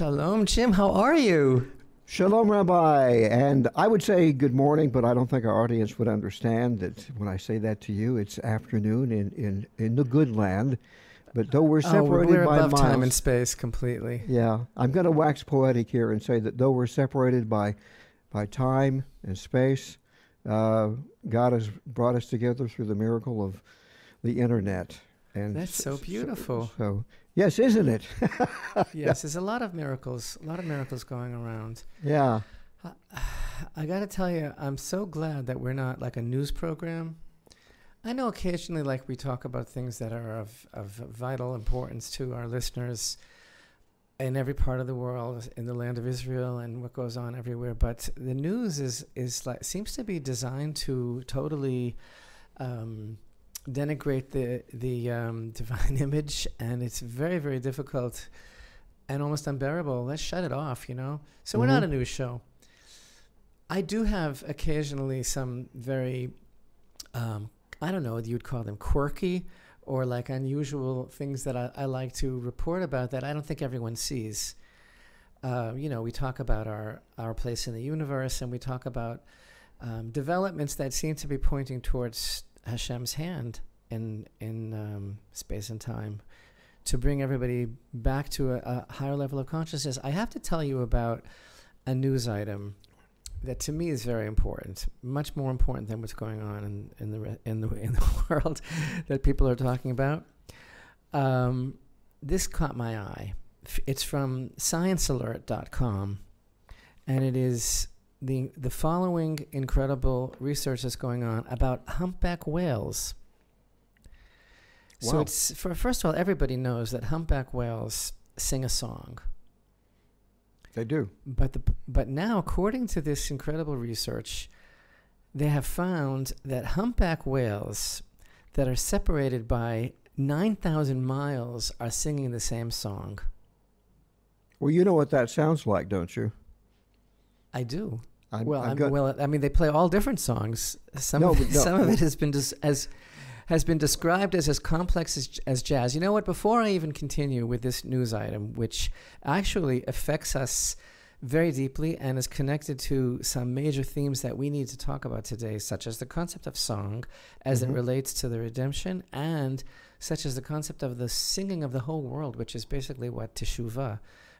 Shalom, Jim. How are you? Shalom, Rabbi. And I would say good morning, but I don't think our audience would understand that when I say that to you, it's afternoon in, in, in the good land. But though we're separated oh, we're by above miles, time and space completely. Yeah, I'm going to wax poetic here and say that though we're separated by, by time and space, uh, God has brought us together through the miracle of the internet. And that's so beautiful. So, so yes, isn't it? yes, there's a lot of miracles, a lot of miracles going around. Yeah. I, I got to tell you, I'm so glad that we're not like a news program. I know occasionally, like we talk about things that are of, of vital importance to our listeners in every part of the world, in the land of Israel, and what goes on everywhere. But the news is is like seems to be designed to totally um, denigrate the the um, divine image, and it's very very difficult and almost unbearable. Let's shut it off, you know. So mm-hmm. we're not mm-hmm. a news show. I do have occasionally some very, um, I don't know, you'd call them quirky or like unusual things that I, I like to report about that I don't think everyone sees. Uh, you know, we talk about our our place in the universe, and we talk about um, developments that seem to be pointing towards Hashem's hand in in um, space and time to bring everybody back to a, a, higher level of consciousness. I have to tell you about a news item that to me is very important, much more important than what's going on in, in the in the in the world that people are talking about. Um, this caught my eye. It's from ScienceAlert.com, and it is the the following incredible research that's going on about humpback whales. Wow. So it's for first of all, everybody knows that humpback whales sing a song. They do. But the but now, according to this incredible research, they have found that humpback whales that are separated by nine thousand miles are singing the same song. Well, you know what that sounds like, don't you? I do. I'm, well, I'm well, I mean, they play all different songs. Some no, of it, no. some of it has been dis- as has been described as as complex as, as jazz. You know what? Before I even continue with this news item, which actually affects us very deeply and is connected to some major themes that we need to talk about today, such as the concept of song as mm-hmm. it relates to the redemption, and such as the concept of the singing of the whole world, which is basically what teshuvah,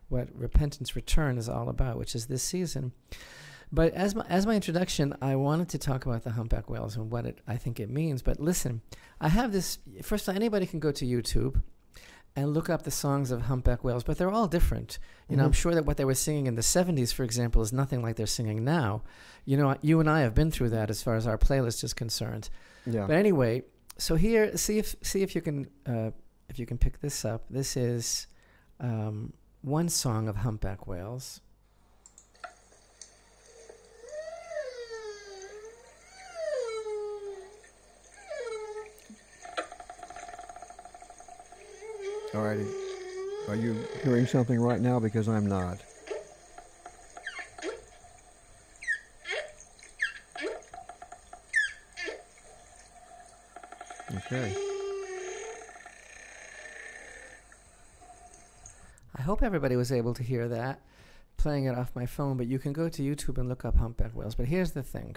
what repentance return is all about, which is this season. But as my, as my introduction, I wanted to talk about the humpback whales and what it, I think it means. But listen, I have this. First, of all, anybody can go to YouTube and look up the songs of humpback whales, but they're all different. You know, mm-hmm. I'm sure that what they were singing in the 70s, for example, is nothing like they're singing now. You know, you and I have been through that as far as our playlist is concerned. Yeah. But anyway, so here, see if see if you can uh, if you can pick this up. This is um, one song of humpback whales. All righty. Are you hearing something right now? Because I'm not. Okay. I hope everybody was able to hear that playing it off my phone, but you can go to YouTube and look up humpback whales. But here's the thing.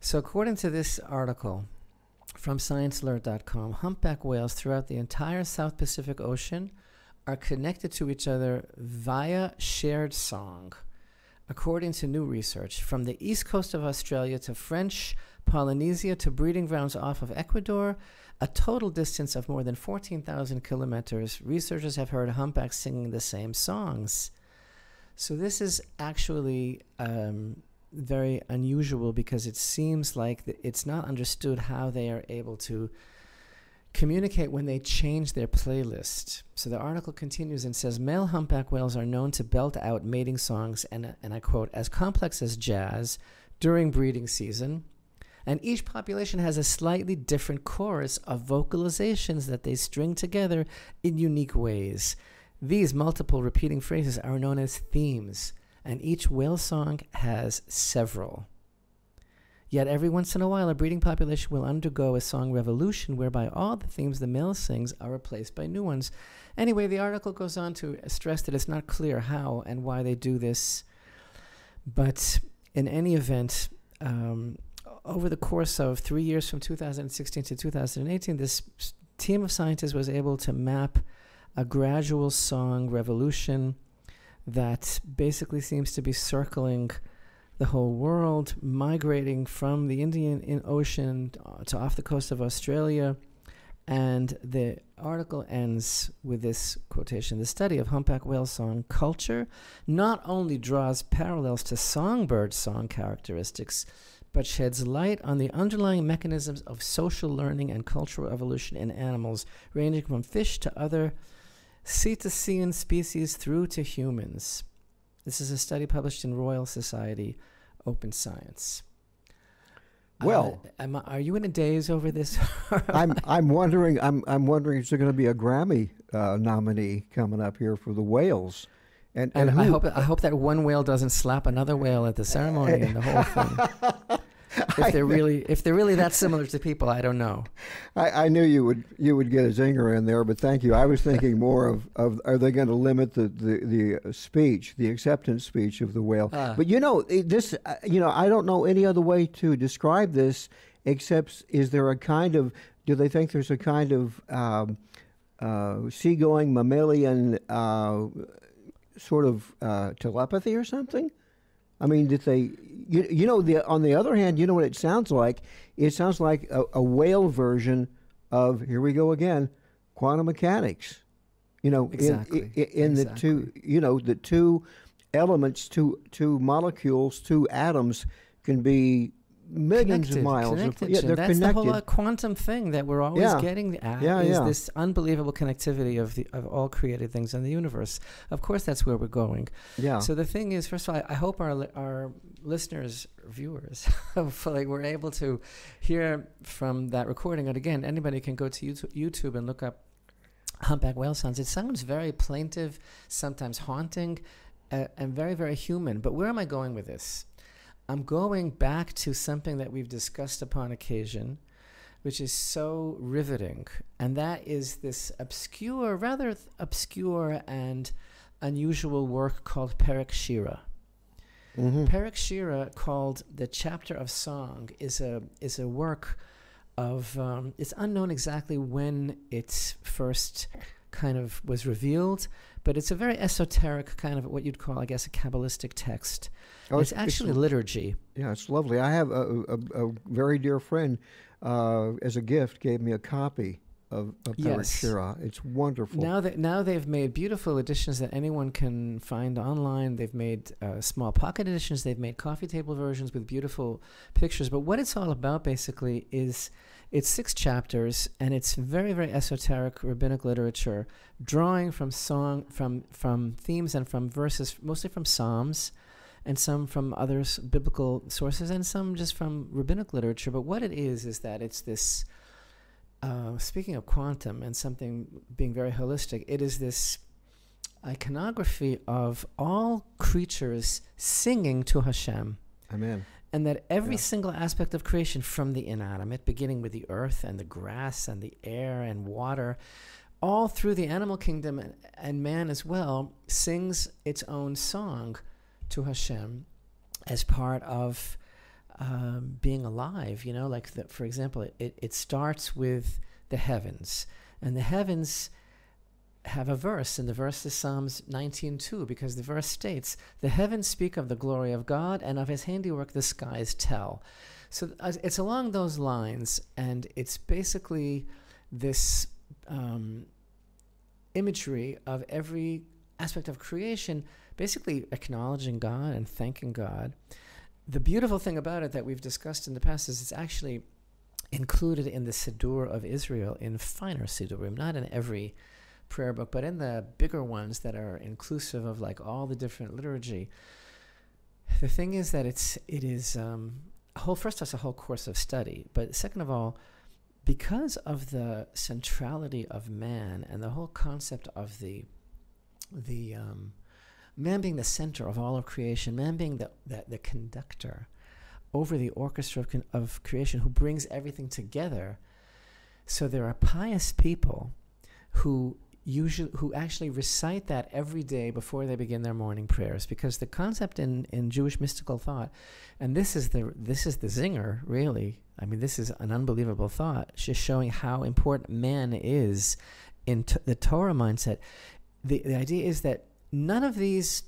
So, according to this article, from ScienceAlert.com, humpback whales throughout the entire South Pacific Ocean are connected to each other via shared song. According to new research, from the east coast of Australia to French Polynesia to breeding grounds off of Ecuador, a total distance of more than 14,000 kilometers, researchers have heard humpbacks singing the same songs. So, this is actually um, very unusual because it seems like it's not understood how they are able to communicate when they change their playlist. So the article continues and says male humpback whales are known to belt out mating songs and and I quote as complex as jazz during breeding season. And each population has a slightly different chorus of vocalizations that they string together in unique ways. These multiple repeating phrases are known as themes and each whale song has several. Yet every once in a while, a breeding population will undergo a song revolution whereby all the themes the male sings are replaced by new ones. Anyway, the article goes on to stress that it's not clear how and why they do this. But in any event, um, over the course of three years from 2016 to 2018, this team of scientists was able to map a gradual song revolution that basically seems to be circling the whole world, migrating from the Indian Ocean to off the coast of Australia. And the article ends with this quotation The study of humpback whale song culture not only draws parallels to songbird song characteristics, but sheds light on the underlying mechanisms of social learning and cultural evolution in animals, ranging from fish to other cetacean species through to humans. This is a study published in Royal Society Open Science. Well, uh, am, are you in a daze over this? I'm I'm wondering I'm I'm wondering is there going to be a Grammy uh, nominee coming up here for the whales? And, and, and I hope I hope that one whale doesn't slap another whale at the ceremony and the whole thing. if they're really if they're really that similar to people, I don't know. I, I, knew you would you would get a zinger in there, but thank you. I was thinking more of, of are they going to limit the, the, the speech, the acceptance speech of the whale? Uh, but you know this, uh, you know I don't know any other way to describe this except is there a kind of do they think there's a kind of um, uh, seagoing mammalian uh, sort of uh, telepathy or something? I mean, did they? You, you know, the on the other hand, you know what it sounds like? It sounds like a, a whale version of here we go again, quantum mechanics. You know, exactly. in, in, in exactly. the two, you know, the two elements, two two molecules, two atoms can be millions connected, of miles. Connected, of, yeah, they're That's connected. the whole uh, quantum thing that we're always yeah. getting at yeah, is yeah. this unbelievable connectivity of the of all created things in the universe. Of course, that's where we're going. Yeah. So the thing is, first of all, I, I hope our our listeners, viewers, hopefully, we're able to hear from that recording. And again, anybody can go to YouTube, YouTube and look up humpback whale sounds. It sounds very plaintive, sometimes haunting, uh, and very very human. But where am I going with this? I'm going back to something that we've discussed upon occasion, which is so riveting, and that is this obscure, rather th- obscure and unusual work called Perek Shira. Mm-hmm. Called the Chapter of Song, is a is a work of um, it's unknown exactly when it's first kind of was revealed, but it's a very esoteric kind of what you'd call, I guess, a Kabbalistic text. Oh, it's, it's actually it's, liturgy. Yeah, it's lovely. I have a, a, a very dear friend, uh, as a gift, gave me a copy of, of yes. Shira. It's wonderful. Now that now they've made beautiful editions that anyone can find online. They've made uh, small pocket editions. They've made coffee table versions with beautiful pictures. But what it's all about basically is it's six chapters, and it's very, very esoteric rabbinic literature, drawing from song, from from themes and from verses, mostly from Psalms, and some from other biblical sources, and some just from rabbinic literature. But what it is is that it's this. Uh, speaking of quantum and something being very holistic, it is this iconography of all creatures singing to Hashem. Amen and that every yeah. single aspect of creation, from the inanimate, beginning with the earth and the grass and the air and water, all through the animal kingdom and, and man as well, sings its own song to Hashem as part of um, being alive. You know, like the, for example, it, it starts with the heavens, and the heavens have a verse, and the verse is Psalms 19:2, because the verse states, "The heavens speak of the glory of God, and of His handiwork the skies tell." So it's along those lines, and it's basically this um, imagery of every aspect of creation, basically acknowledging God and thanking God. The beautiful thing about it that we've discussed in the past is it's actually included in the Siddur of Israel in finer Siddurim, not in every prayer book, but in the bigger ones that are inclusive of like all the different liturgy, the thing is that it's it is um, a whole first that's a whole course of study, but second of all, because of the centrality of man and the whole concept of the the um, man being the center of all of creation, man being the, the, the conductor over the orchestra of, of creation, who brings everything together. So there are pious people who usually who actually recite that every day before they begin their morning prayers. Because the concept in, in Jewish mystical thought and this is the this is the zinger really. I mean this is an unbelievable thought just showing how important man is in the Torah mindset. The, the idea is that none of these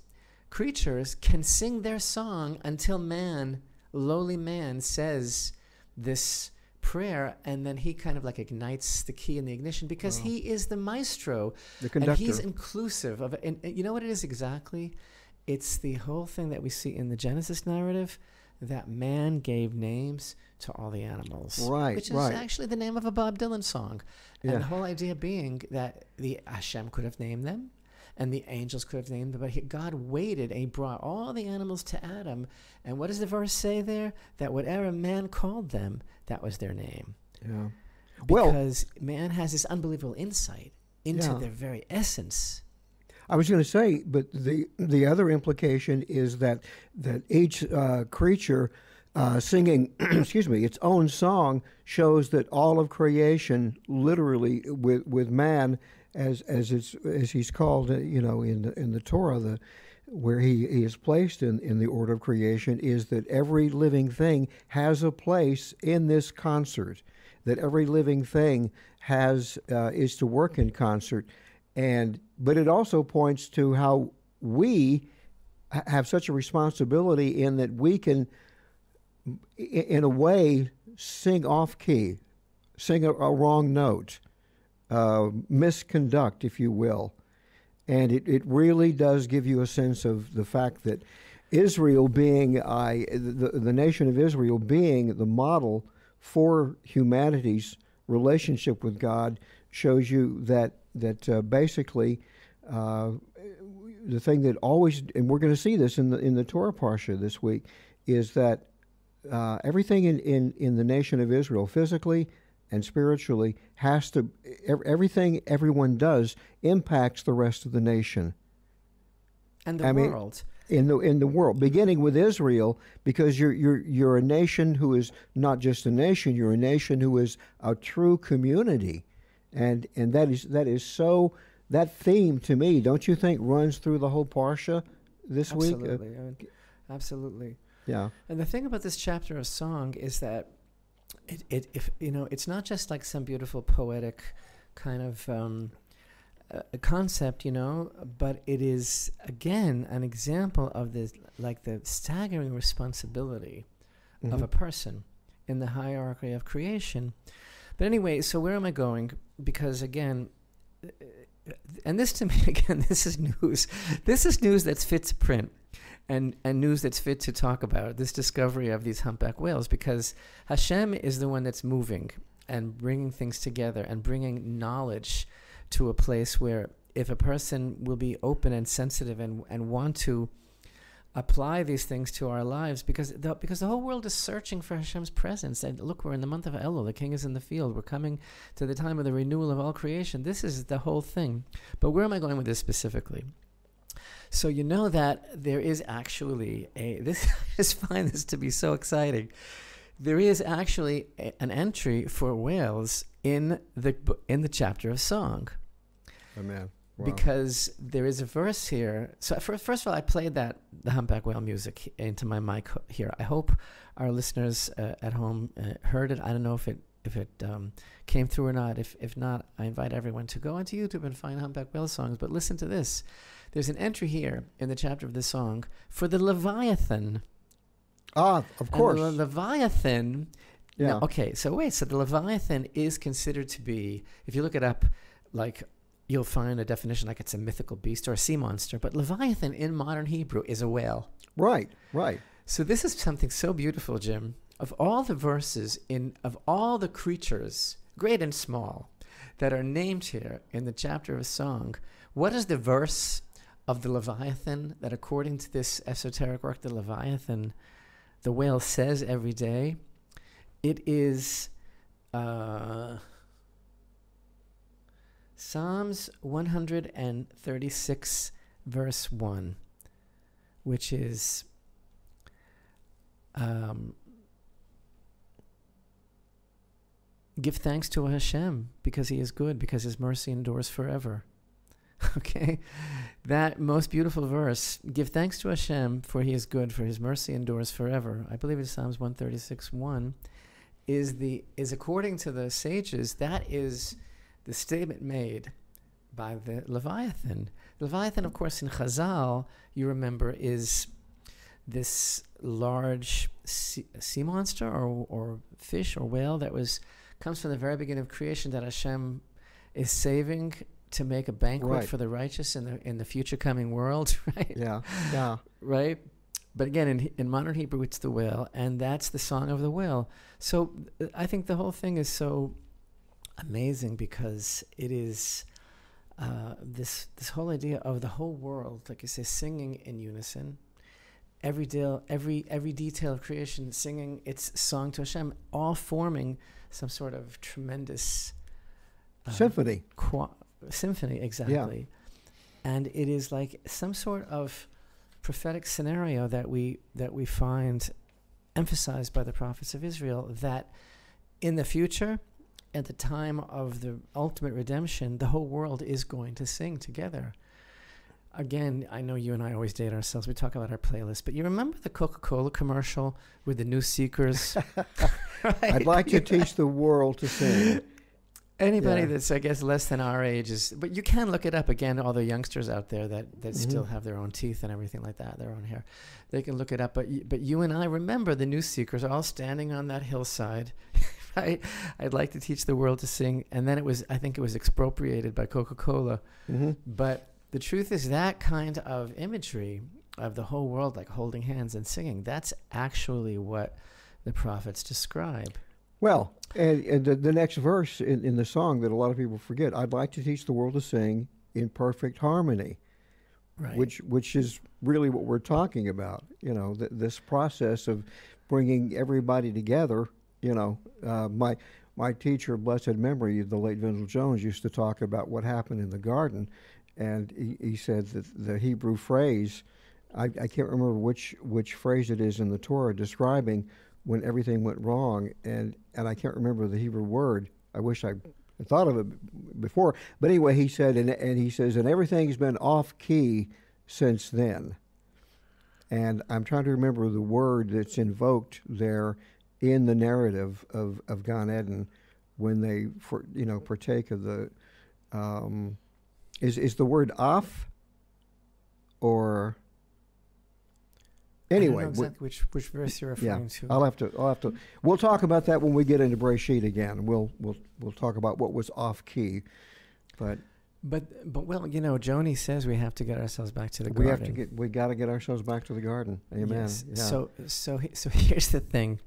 creatures can sing their song until man lowly man says this prayer and then he kind of like ignites the key in the ignition because he is the maestro the conductor. and he's inclusive of and, and you know what it is exactly? It's the whole thing that we see in the genesis narrative that man gave names to all the animals. Right, which is right. actually the name of a bob dylan song. And the whole idea being that the hashem could have named them and the angels could have named them, but he, God waited and he brought all the animals to Adam. And what does the verse say there? That whatever man called them, that was their name. yeah. Well, Because man has this unbelievable insight into Yeah. their very essence. I was going to say, but the the other implication is that that each uh, creature uh, singing, excuse me, its own song shows that all of creation, literally with with man, as as it's as he's called, uh, you know, in the, in the Torah, the where he, he is placed in, in the order of creation is that every living thing has a place in this concert that every living thing has uh, is to work in concert. And but it also points to how we have such a responsibility in that we can in a way sing off key sing a, a wrong note uh, misconduct if you will. And it, it really does give you a sense of the fact that Israel being I the, the nation of Israel being the model for humanity's relationship with God shows you that that uh, basically uh, the thing that always and we're going to see this in the in the Torah parsha this week is that uh, everything in, in, in the nation of Israel physically and spiritually has to everything everyone does impacts the rest of the nation And the I mean, world. in the in the world, beginning with Israel, because you're you're you're a nation who is not just a nation, you're a nation who is a true community, and and that is that is so that theme to me, don't you think, runs through the whole parsha this week? Uh, Absolutely. Mean, absolutely. yeah, And the thing about this chapter of song is that it, it if you know it's not just like some beautiful poetic kind of um, uh, concept, you know, but it is again an example of this like the staggering responsibility of Mhm. a person in the hierarchy of creation. But anyway, so where am I going? Because again, uh, and this to me again, this is news. This is news that's fit to print, and and news that's fit to talk about. This discovery of these humpback whales, because Hashem is the one that's moving and bringing things together and bringing knowledge to a place where if a person will be open and sensitive and and want to apply these things to our lives because the, because the whole world is searching for Hashem's presence. And look, we're in the month of Elul. The King is in the field. We're coming to the time of the renewal of all creation. This is the whole thing. But where am I going with this specifically? So you know that there is actually a. This I just find this to be so exciting. There is actually a, an entry for whales in the in the chapter of song Amen. because there is a verse here. So fir- first of all, I played that the humpback whale music into my mic here. I hope our listeners uh, at home uh, heard it. I don't know if it if it um, came through or not. If if not, I invite everyone to go onto YouTube and find humpback whale songs. But listen to this. There's an entry here in the chapter of the song for the Leviathan. Ah, of And course. the Leviathan yeah. now, okay, so wait, so the Leviathan is considered to be, if you look it up, like you'll find a definition like it's a mythical beast or a sea monster, but Leviathan in modern Hebrew is a whale. Right. Right. So this is something so beautiful, Jim. Of all the verses in of all the creatures, great and small, that are named here in the chapter of song, what is the verse of the Leviathan that according to this esoteric work, the Leviathan, the whale says every day? It is uh, Psalms 136, verse 1, which is um, give thanks to Hashem because He is good, because His mercy endures forever. okay, that most beautiful verse: "Give thanks to Hashem, for He is good, for His mercy endures forever." I believe it's Psalms one thirty six one. Is the is according to the sages that is the statement made by the Leviathan. Leviathan, of course, in Chazal, you remember, is this large sea, sea monster or, or fish or whale that was comes from the very beginning of creation that Hashem is saving to make a banquet right. for the righteous in the in the future coming world, right? Yeah, yeah, right. But again, in in modern Hebrew, it's the will, and that's the song of the will. So I think the whole thing is so amazing because it is uh, this this whole idea of the whole world, like you say, singing in unison. Every deal, every every detail of creation, singing its song to Hashem, all forming some sort of tremendous uh, symphony. Qua- symphony, exactly. Yeah. And it is like some sort of prophetic scenario that we that we find emphasized by the prophets of Israel that in the future at the time of the ultimate redemption, the whole world is going to sing together. Again, I know you and I always date ourselves. We talk about our playlist, but you remember the Coca Cola commercial with the new seekers? right? I'd like to teach the world to sing. Anybody yeah. that's, I guess, less than our age is, but you can look it up again. All the youngsters out there that, that mm-hmm. still have their own teeth and everything like that, their own hair, they can look it up. But but you and I remember the new seekers all standing on that hillside, I'd like to teach the world to sing. And then it was, I think it was expropriated by Coca Cola. Mm-hmm. But the truth is, that kind of imagery of the whole world, like holding hands and singing, that's actually what the prophets describe. Well, and, and the, the, next verse in, in the song that a lot of people forget I'd like to teach the world to sing in perfect harmony. Right. Which which is really what we're talking about, you know, th- this process of bringing everybody together you know, uh, my my teacher blessed memory, the late Vendyl Jones, used to talk about what happened in the garden, and he, he said that the Hebrew phrase, I, I can't remember which which phrase it is in the Torah describing when everything went wrong, and and I can't remember the Hebrew word. I wish I thought of it before, but anyway, he said, and, and he says, and everything's been off key since then. And I'm trying to remember the word that's invoked there in the narrative of, of Gan Eden when they for, you know partake of the um, is is the word off or anyway exactly which which verse you're referring yeah, to I'll have to I'll have to we'll talk about that when we get into Breshit again we'll we'll we'll talk about what was off key but but but well, you know, Joni says we have to get ourselves back to the we garden. We have to get we got to get ourselves back to the garden. Amen. Yes. Yeah. So so so here's the thing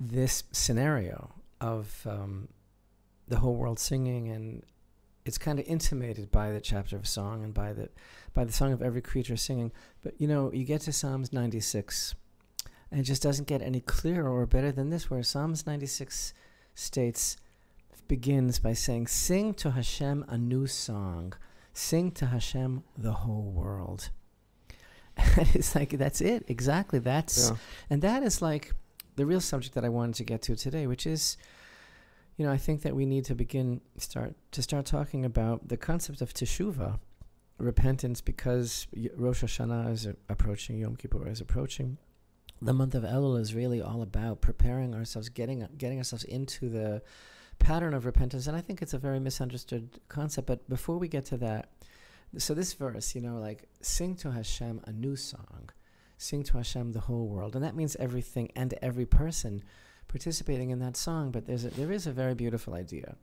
this scenario of um, the whole world singing and it's kind of intimated by the chapter of song and by the by the song of every creature singing. But you know you get to psalms 96 and it just doesn't get any clearer or better than this where psalms 96 states begins by saying sing to hashem a new song. Sing to hashem the whole world. And it's like that's it exactly that's yeah. and that is like the real subject that I wanted to get to today, which is, you know, I think that we need to begin start to start talking about the concept of teshuva, repentance, because Rosh Hashanah is approaching, Yom Kippur is approaching. The month of Elul is really all about preparing ourselves, getting getting ourselves into the pattern of repentance, and I think it's a very misunderstood concept. But before we get to that, so this verse, you know, like sing to Hashem a new song sing to Hashem the whole world. And that means everything and every person participating in that song. But there's a, there is a very beautiful idea.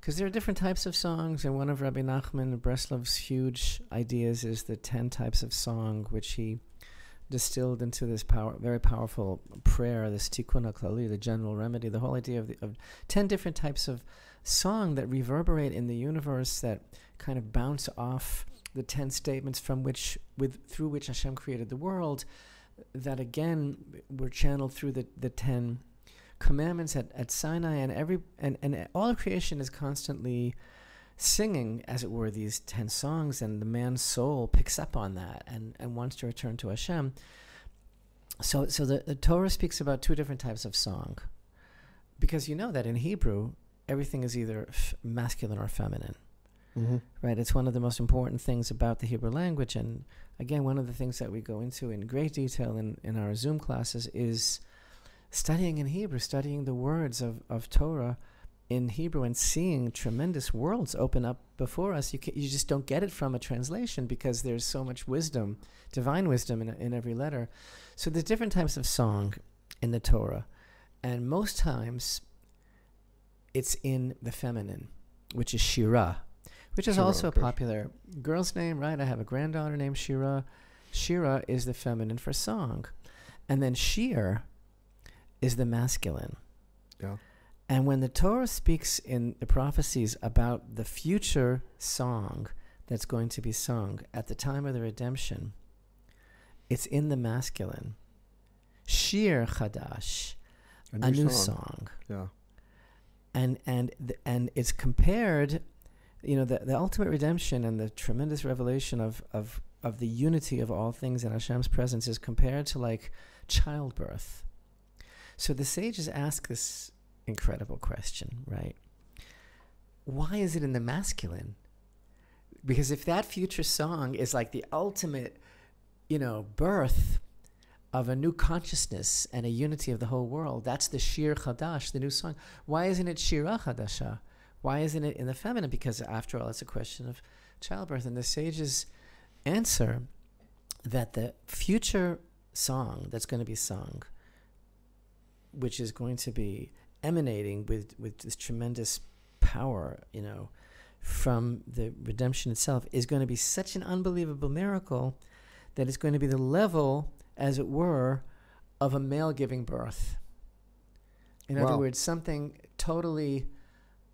Because there are different types of songs, and one of Rabbi Nachman Breslov's huge ideas is the 10 types of song, which he distilled into this power, very powerful prayer, this tikkun klali, the general remedy, the whole idea of, the, of 10 different types of song that reverberate in the universe, that kind of bounce off the ten statements from which with through which Hashem created the world, that again were channeled through the, the ten commandments at, at Sinai and every and, and all of creation is constantly singing, as it were, these ten songs, and the man's soul picks up on that and, and wants to return to Hashem. So so the, the Torah speaks about two different types of song. because you know that in Hebrew, everything is either f- masculine or feminine. Mm-hmm. Right? It's one of the most important things about the Hebrew language. And again, one of the things that we go into in great detail in, in our Zoom classes is studying in Hebrew, studying the words of, of Torah in Hebrew and seeing tremendous worlds open up before us. You, can, you just don't get it from a translation because there's so much wisdom, divine wisdom in, in every letter. So there's different types of song in the Torah. And most times it's in the feminine, which is Shirah, which is Shira, also a popular girl's name, right? I have a granddaughter named Shira. Shira is the feminine for song. And then Shir is the masculine. Yeah. And when the Torah speaks in the prophecies about the future song that's going to be sung at the time of the redemption, it's in the masculine. Shir Chadash, a new, a new song. song. Yeah. And and th- and it's compared, you know, the, the ultimate redemption and the tremendous revelation of, of of the unity of all things in Hashem's presence is compared to like childbirth. So the sages ask this incredible question, right? Why is it in the masculine? Because if that future song is like the ultimate, you know, birth of a new consciousness and a unity of the whole world, that's the Shir Chadash, the new song. Why isn't it Shira Chadasha? Why isn't it in the feminine? Because after all, it's a question of childbirth. And the sages answer that the future song that's going to be sung, which is going to be emanating with, with this tremendous power, you know, from the redemption itself is going to be such an unbelievable miracle that it's going to be the level, as it were, of a male giving birth. In wow. other words, something totally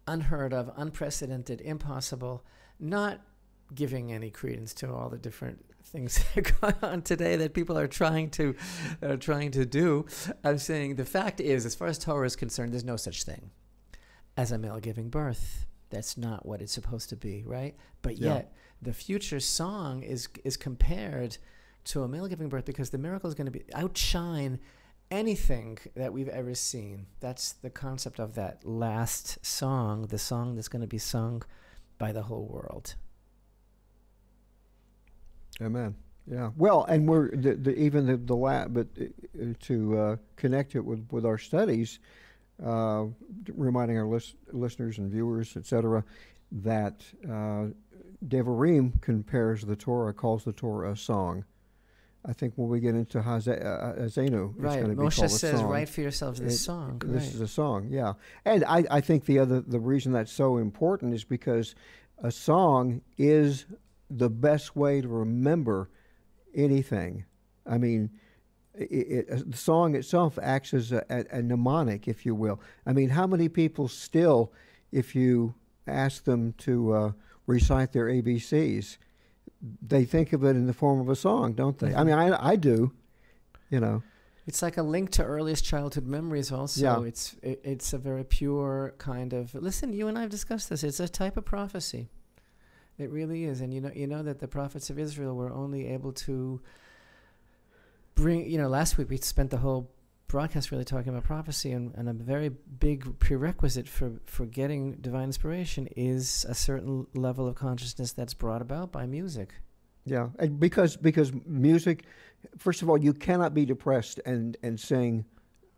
unheard of, unprecedented, impossible, not giving any credence to all the different things that are going on today that people are trying to are trying to do. I'm saying the fact is, as far as Torah is concerned, there's no such thing as a male giving birth. That's not what it's supposed to be, right? But yeah. yet the future song is is compared to a male giving birth because the miracle is going to be outshine anything that we've ever seen. That's the concept of that last song, the song that's going to be sung by the whole world. Amen. Yeah. Well, and we're the, the, even the the lab, but uh, to uh, connect it with with our studies, uh, reminding our lis- listeners and viewers, etc., that uh, Devarim compares the Torah, calls the Torah a song. I think when we get into Haazinu, uh, right. it's going to be Moshe called says, song. "Write for yourselves this it, song." This right. is a song, yeah. And I, I think the other the reason that's so important is because a song is the best way to remember anything. I mean, it, it, the song itself acts as a, a, a, mnemonic, if you will. I mean, how many people still, if you ask them to uh, recite their ABCs, they think of it in the form of a song, don't they? Mm-hmm. I mean, I, I do, you know. It's like a link to earliest childhood memories. Also, yeah. it's it, it's a very pure kind of. Listen, you and I have discussed this. It's a type of prophecy. It really is, and you know, you know that the prophets of Israel were only able to bring. You know, last week we spent the whole broadcast really talking about prophecy, and, and a very big prerequisite for for getting divine inspiration is a certain level of consciousness that's brought about by music. Yeah, because because music, first of all, you cannot be depressed and and sing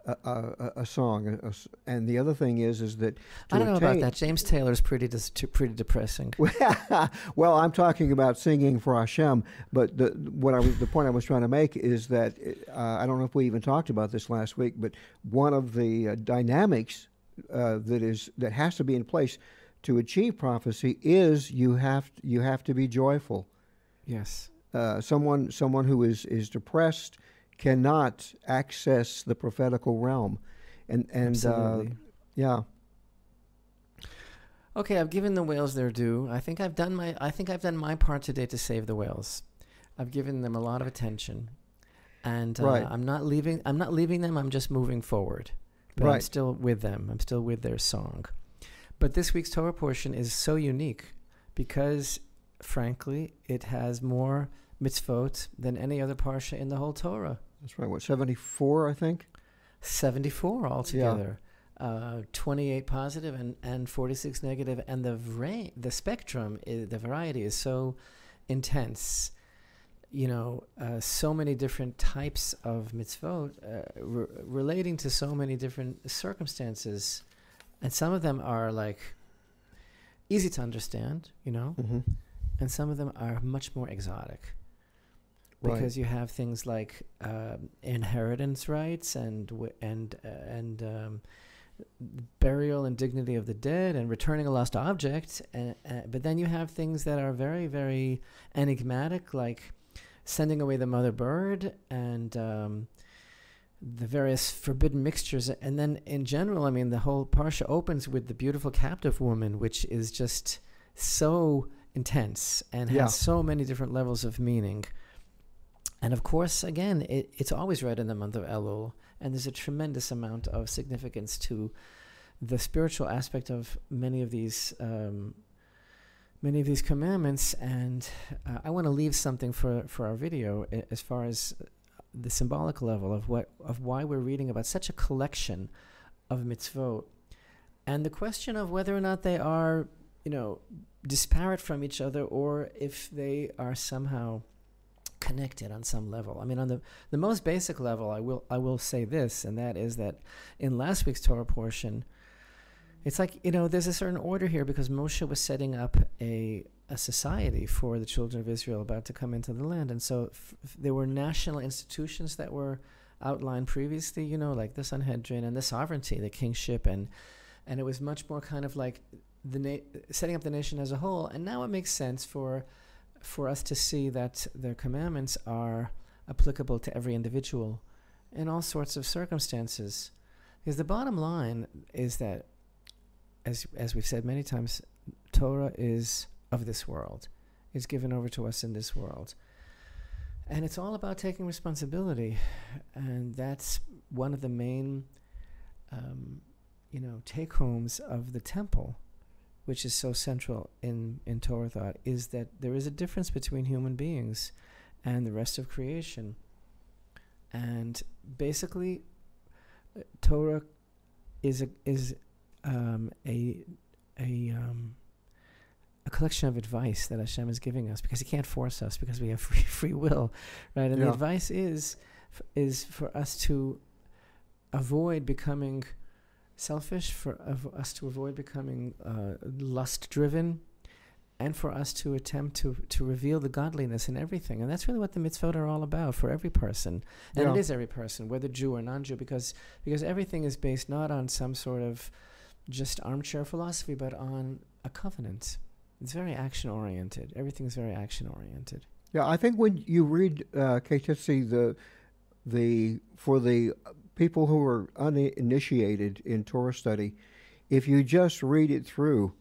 a, a, a song. A, and the other thing is, is that I don't know about that. James Taylor is pretty dis- pretty depressing. well, I'm talking about singing for Hashem. But the what I was the point I was trying to make is that uh, I don't know if we even talked about this last week, but one of the uh, dynamics uh, that is that has to be in place to achieve prophecy is you have you have to be joyful. Yes. Uh, someone someone who is is depressed cannot access the prophetical realm. And and uh, yeah. Okay, I've given the whales their due. I think I've done my I think I've done my part today to save the whales. I've given them a lot of attention. And uh, right. I'm not leaving I'm not leaving them, I'm just moving forward. But right. I'm still with them. I'm still with their song. But this week's Torah portion is so unique because frankly, it has more mitzvot than any other parsha in the whole Torah. That's right. What seventy four? I think. Seventy four altogether. uh, 28 positive and, and 46 negative, and the ra- the spectrum, is, the variety is so intense. You know, uh, so many different types of mitzvot uh, re- relating to so many different circumstances, and some of them are like easy to understand. You know, Mm-hmm. and some of them are much more exotic Right. because you have things like um inheritance rights and and uh, and um, burial and dignity of the dead and returning a lost object. And, uh, but then you have things that are very very enigmatic, like sending away the mother bird and. Um, the various forbidden mixtures, and then in general, I mean, the whole parsha opens with the beautiful captive woman, which is just so intense and Yeah. has so many different levels of meaning. And of course, again, it, it's always read in the month of Elul, and there's a tremendous amount of significance to the spiritual aspect of many of these um, many of these commandments. And uh, I want to leave something for for our video as far as the symbolic level of what of why we're reading about such a collection of mitzvot, and the question of whether or not they are, you know, disparate from each other or if they are somehow connected on some level. I mean, on the the most basic level, I will I will say this, and that is that in last week's Torah portion, it's like you know there's a certain order here because Moshe was setting up a a society for the children of Israel about to come into the land, and so f- there were national institutions that were outlined previously, you know, like the Sanhedrin and the sovereignty, the kingship, and and it was much more kind of like the na- setting up the nation as a whole. And now it makes sense for for us to see that the commandments are applicable to every individual in all sorts of circumstances. Because the bottom line is that, as as we've said many times, Torah is of this world, is given over to us in this world. And it's all about taking responsibility, and that's one of the main, um, you know, take homes of the temple, which is so central in in Torah thought, is that there is a difference between human beings and the rest of creation, and basically, uh, Torah is a is um, a a um, a collection of advice that Hashem is giving us because He can't force us because we have free free will, right? And the advice is f- is for us to avoid becoming selfish, for us to avoid becoming uh, lust driven, and for us to attempt to to reveal the godliness in everything. And that's really what the mitzvot are all about for every person, and it Yeah. is every person, whether Jew or non-Jew, because because everything is based not on some sort of just armchair philosophy, but on a covenant. It's very action oriented. Everything is very action oriented. Yeah, I think when you read uh, Ki Teitzei, the the for the people who are uninitiated in Torah study, if you just read it through,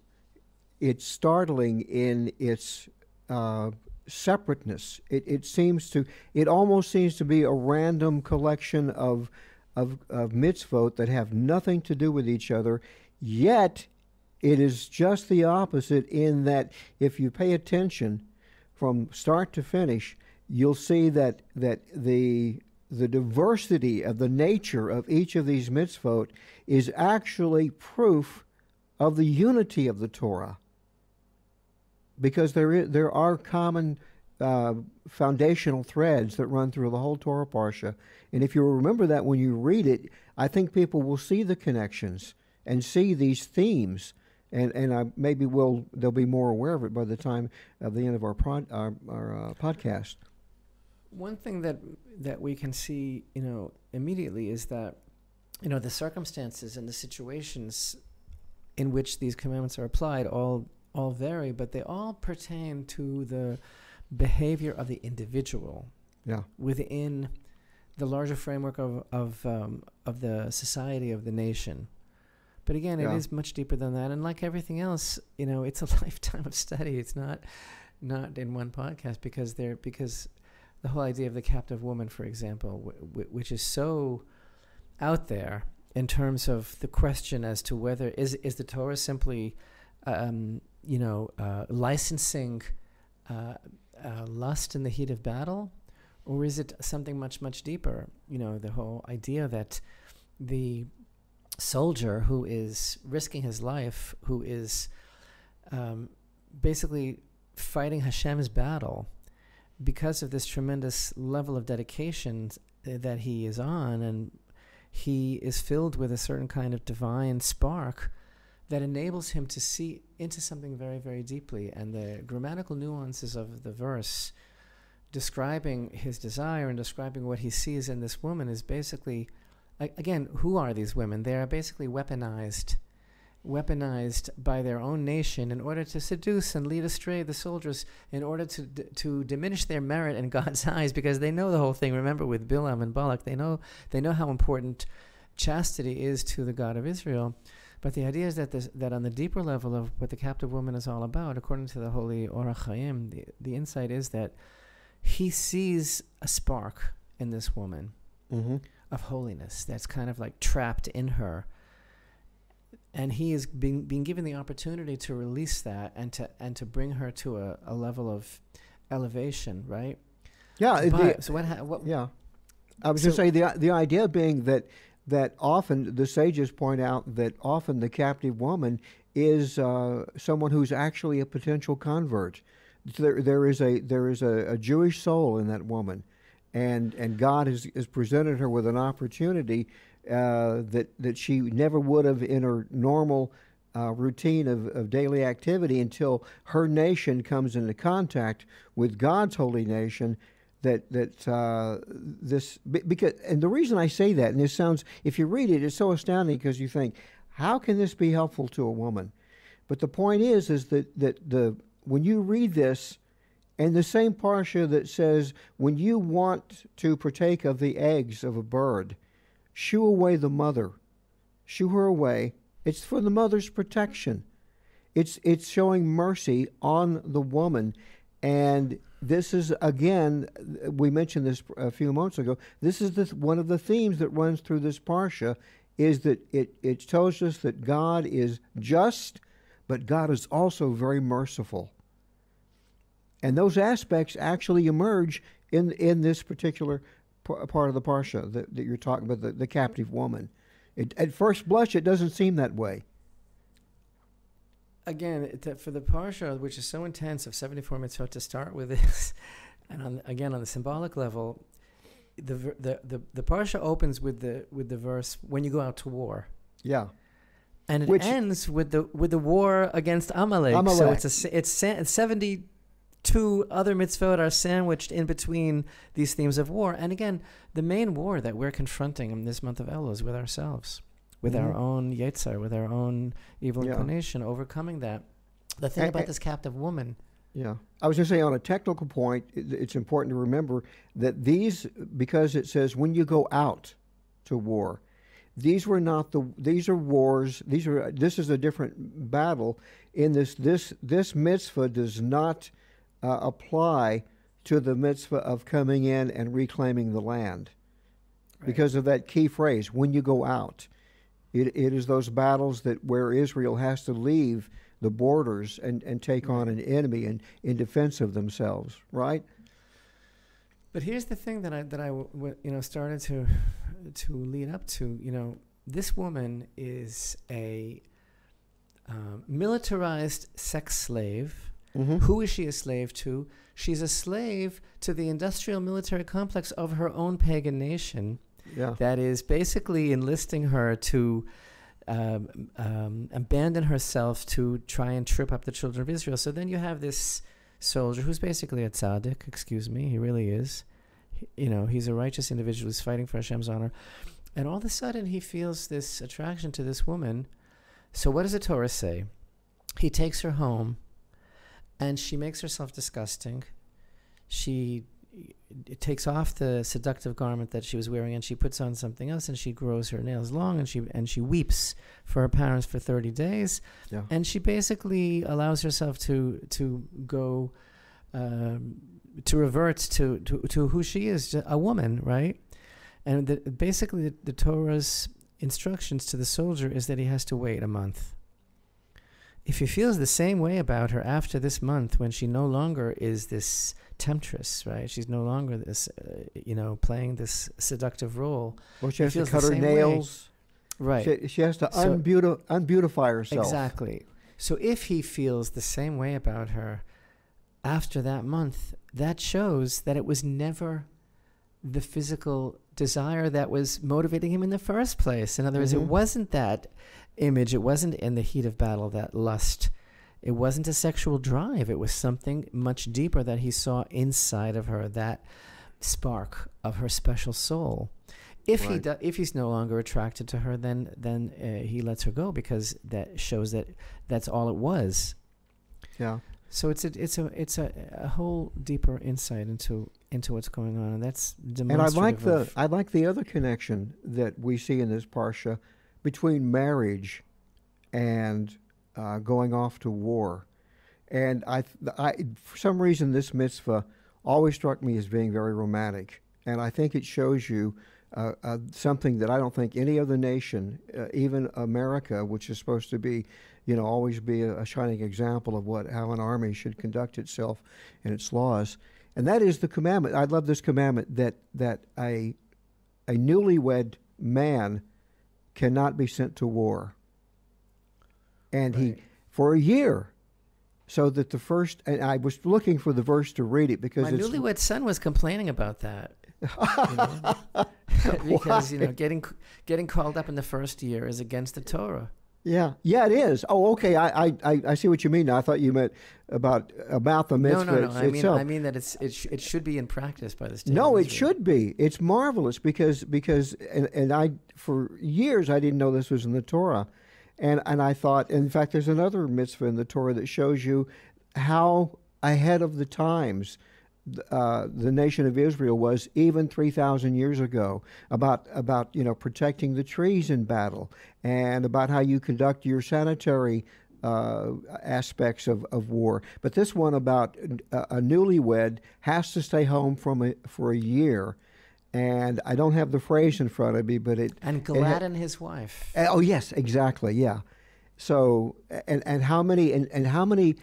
it's startling in its uh, separateness. It it seems to it almost seems to be a random collection of of of mitzvot that have nothing to do with each other, yet. It is just the opposite in that if you pay attention, from start to finish, you'll see that that the the diversity of the nature of each of these mitzvot is actually proof of the unity of the Torah. Because there is, there are common uh, foundational threads that run through the whole Torah parsha, and if you remember that when you read it, I think people will see the connections and see these themes and and I, maybe we'll they'll be more aware of it by the time of the end of our prod, our, our uh, podcast. One thing that that we can see, you know, immediately is that, you know, the circumstances and the situations in which these commandments are applied all all vary, but they all pertain to the behavior of the individual Yeah, within the larger framework of of um, of the society of the nation. But again, Yeah. it is much deeper than that, and like everything else, you know, it's a lifetime of study. It's not not in one podcast because there because the whole idea of the captive woman, for example, which is so out there in terms of the question as to whether is is the Torah simply, um, you know, uh, licensing uh, uh, lust in the heat of battle, or is it something much much deeper? You know, the whole idea that the soldier who is risking his life, who is um, basically fighting Hashem's battle because of this tremendous level of dedication uh, that he is on, and he is filled with a certain kind of divine spark that enables him to see into something very, very deeply. And the grammatical nuances of the verse describing his desire and describing what he sees in this woman is basically, again, who are these women? They are basically weaponized weaponized by their own nation in order to seduce and lead astray the soldiers in order to d- to diminish their merit in God's eyes because they know the whole thing. Remember with Bilam and Balak they know they know how important chastity is to the God of Israel. But the idea is that this, that on the deeper level of what the captive woman is all about according to the holy Ohr HaChaim the, the insight is that he sees a spark in this woman mm-hmm. of holiness that's kind of like trapped in her and he is being being given the opportunity to release that and to and to bring her to a, a level of elevation, right? Yeah. But, the, so what, what? Yeah. I was so, just saying the the idea being that that often the sages point out that often the captive woman is uh, someone who's actually a potential convert. There, there is a there is a, a Jewish soul in that woman, and and God has, has presented her with an opportunity uh, that that she never would have in her normal uh, routine of, of daily activity until her nation comes into contact with God's holy nation. That that uh, this because and the reason I say that and this sounds if you read it it's so astounding because you think how can this be helpful to a woman, but the point is is that that the when you read this and the same parsha that says when you want to partake of the eggs of a bird shoo away the mother, shoo her away. It's for the mother's protection. It's it's showing mercy on the woman, and this is again we mentioned this a few moments ago. This is the, one of the themes that runs through this parsha, is that it it tells us that God is just, but God is also very merciful. And those aspects actually emerge in in this particular part of the parsha that, that you're talking about, the, the captive woman. It, at first blush, it doesn't seem that way. Again, it, for the parsha, which is so intense of 74 mitzvot to start with this, and on, again on the symbolic level, the, the the the parsha opens with the with the verse when you go out to war. Yeah. And it Which, ends with the with the war against Amalek. Amalek. So it's a it's, it's seventy two other mitzvot are sandwiched in between these themes of war. And again, the main war that we're confronting in this month of Elul is with ourselves, with mm-hmm. our own Yetzer, with our own evil yeah. inclination, overcoming that. The thing about this captive woman. Yeah. I was going to say, on a technical point, it's important to remember that these, because it says when you go out to war, these were not the these are wars these are this is a different battle in this this this mitzvah does not uh, apply to the mitzvah of coming in and reclaiming the land right. because of that key phrase when you go out it, it is those battles that where israel has to leave the borders and, and take on an enemy in, in defense of themselves right but here's the thing that I that I w- you know started to to lead up to. You know, this woman is a um, militarized sex slave Mm-hmm. Who is she a slave to? She's a slave to the industrial military complex of her own pagan nation. Yeah. That is basically enlisting her to um, um, abandon herself to try and trip up the children of Israel. So then you have this soldier who's basically a tzaddik, excuse me, he really is. He, you know, he's a righteous individual who's fighting for Hashem's honor. And all of a sudden he feels this attraction to this woman. So what does the Torah say? He takes her home and she makes herself disgusting. She takes off the seductive garment that she was wearing and she puts on something else and she grows her nails long and she and she weeps for her parents for 30 days yeah. and she basically allows herself to to go um, to revert to, to to who she is a woman right and the, basically the, the Torah's instructions to the soldier is that he has to wait a month if he feels the same way about her after this month when she no longer is this temptress right she's no longer this uh, you know playing this seductive role well she has to cut her nails Right. She, she has to so, unbeauti- unbeautify herself. Exactly. So if he feels the same way about her after that month, that shows that it was never the physical desire that was motivating him in the first place. In other words, mm-hmm. it wasn't that image, it wasn't in the heat of battle, that lust. It wasn't a sexual drive. It was something much deeper that he saw inside of her, that spark of her special soul. If right. he do, if he's no longer attracted to her, then then uh, he lets her go because that shows that that's all it was. Yeah. So it's a it's a it's a, a whole deeper insight into into what's going on, and that's and I like the I like the other connection that we see in this parsha between marriage and uh, going off to war, and I, I for some reason this mitzvah always struck me as being very romantic, and I think it shows you uh, uh, something that I don't think any other nation, uh, even America, which is supposed to be, you know, always be a, a, shining example of what how an army should conduct itself and its laws, and that is the commandment. I love this commandment that that a a newlywed man cannot be sent to war, and right. he for a year so that the first and I was looking for the verse to read it because my newlywed son was complaining about that. You know? because you know getting getting called up in the first year is against the Torah. Yeah, yeah, it is. Oh, okay. I, I, I see what you mean. I thought you meant about about the mitzvah. No, no, no. I mean, I mean that it's it, sh- it should be in practice by the state. No, it should be. It's marvelous because because and, and I for years I didn't know this was in the Torah, and and I thought. In fact, there's another mitzvah in the Torah that shows you how ahead of the times uh, the nation of Israel was even 3,000 years ago about about you know protecting the trees in battle and about how you conduct your sanitary uh, aspects of, of war. But this one about a, a newlywed has to stay home from a, for a year. And I don't have the phrase in front of me, but it and Gladden his wife. Uh, oh yes, exactly, yeah. So and and how many and, and how many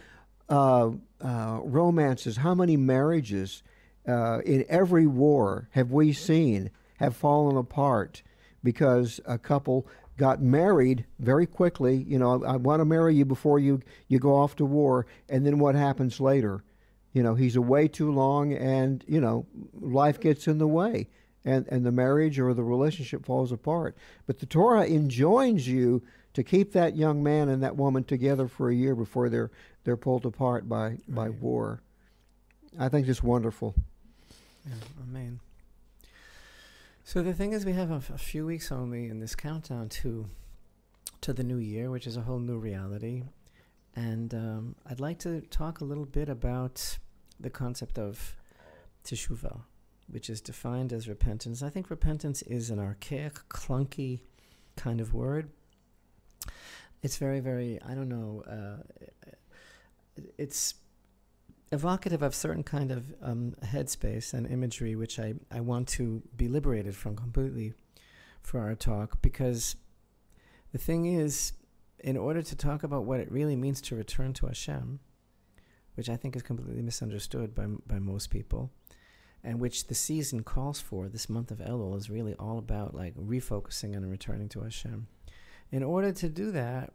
uh, romances, how many marriages uh, in every war have we seen have fallen apart because a couple got married very quickly. You know, I want to marry you before you, you go off to war, and then what happens later? You know, he's away too long, and, you know, life gets in the way. And, and the marriage or the relationship falls apart. But the Torah enjoins you to keep that young man and that woman together for a year before they're they're pulled apart by right. by war. I think it's wonderful. Yeah, amen. So the thing is, we have a, f- a few weeks only in this countdown to to the new year, which is a whole new reality, and um, I'd like to talk a little bit about the concept of teshuvah, which is defined as repentance. I think repentance is an archaic, clunky kind of word. It's very, very, I don't know, uh, it's evocative of certain kind of um, headspace and imagery, which I, I want to be liberated from completely for our talk. Because the thing is, in order to talk about what it really means to return to Hashem, which I think is completely misunderstood by, by most people, and which the season calls for, this month of Elul is really all about like refocusing and returning to Hashem. In order to do that,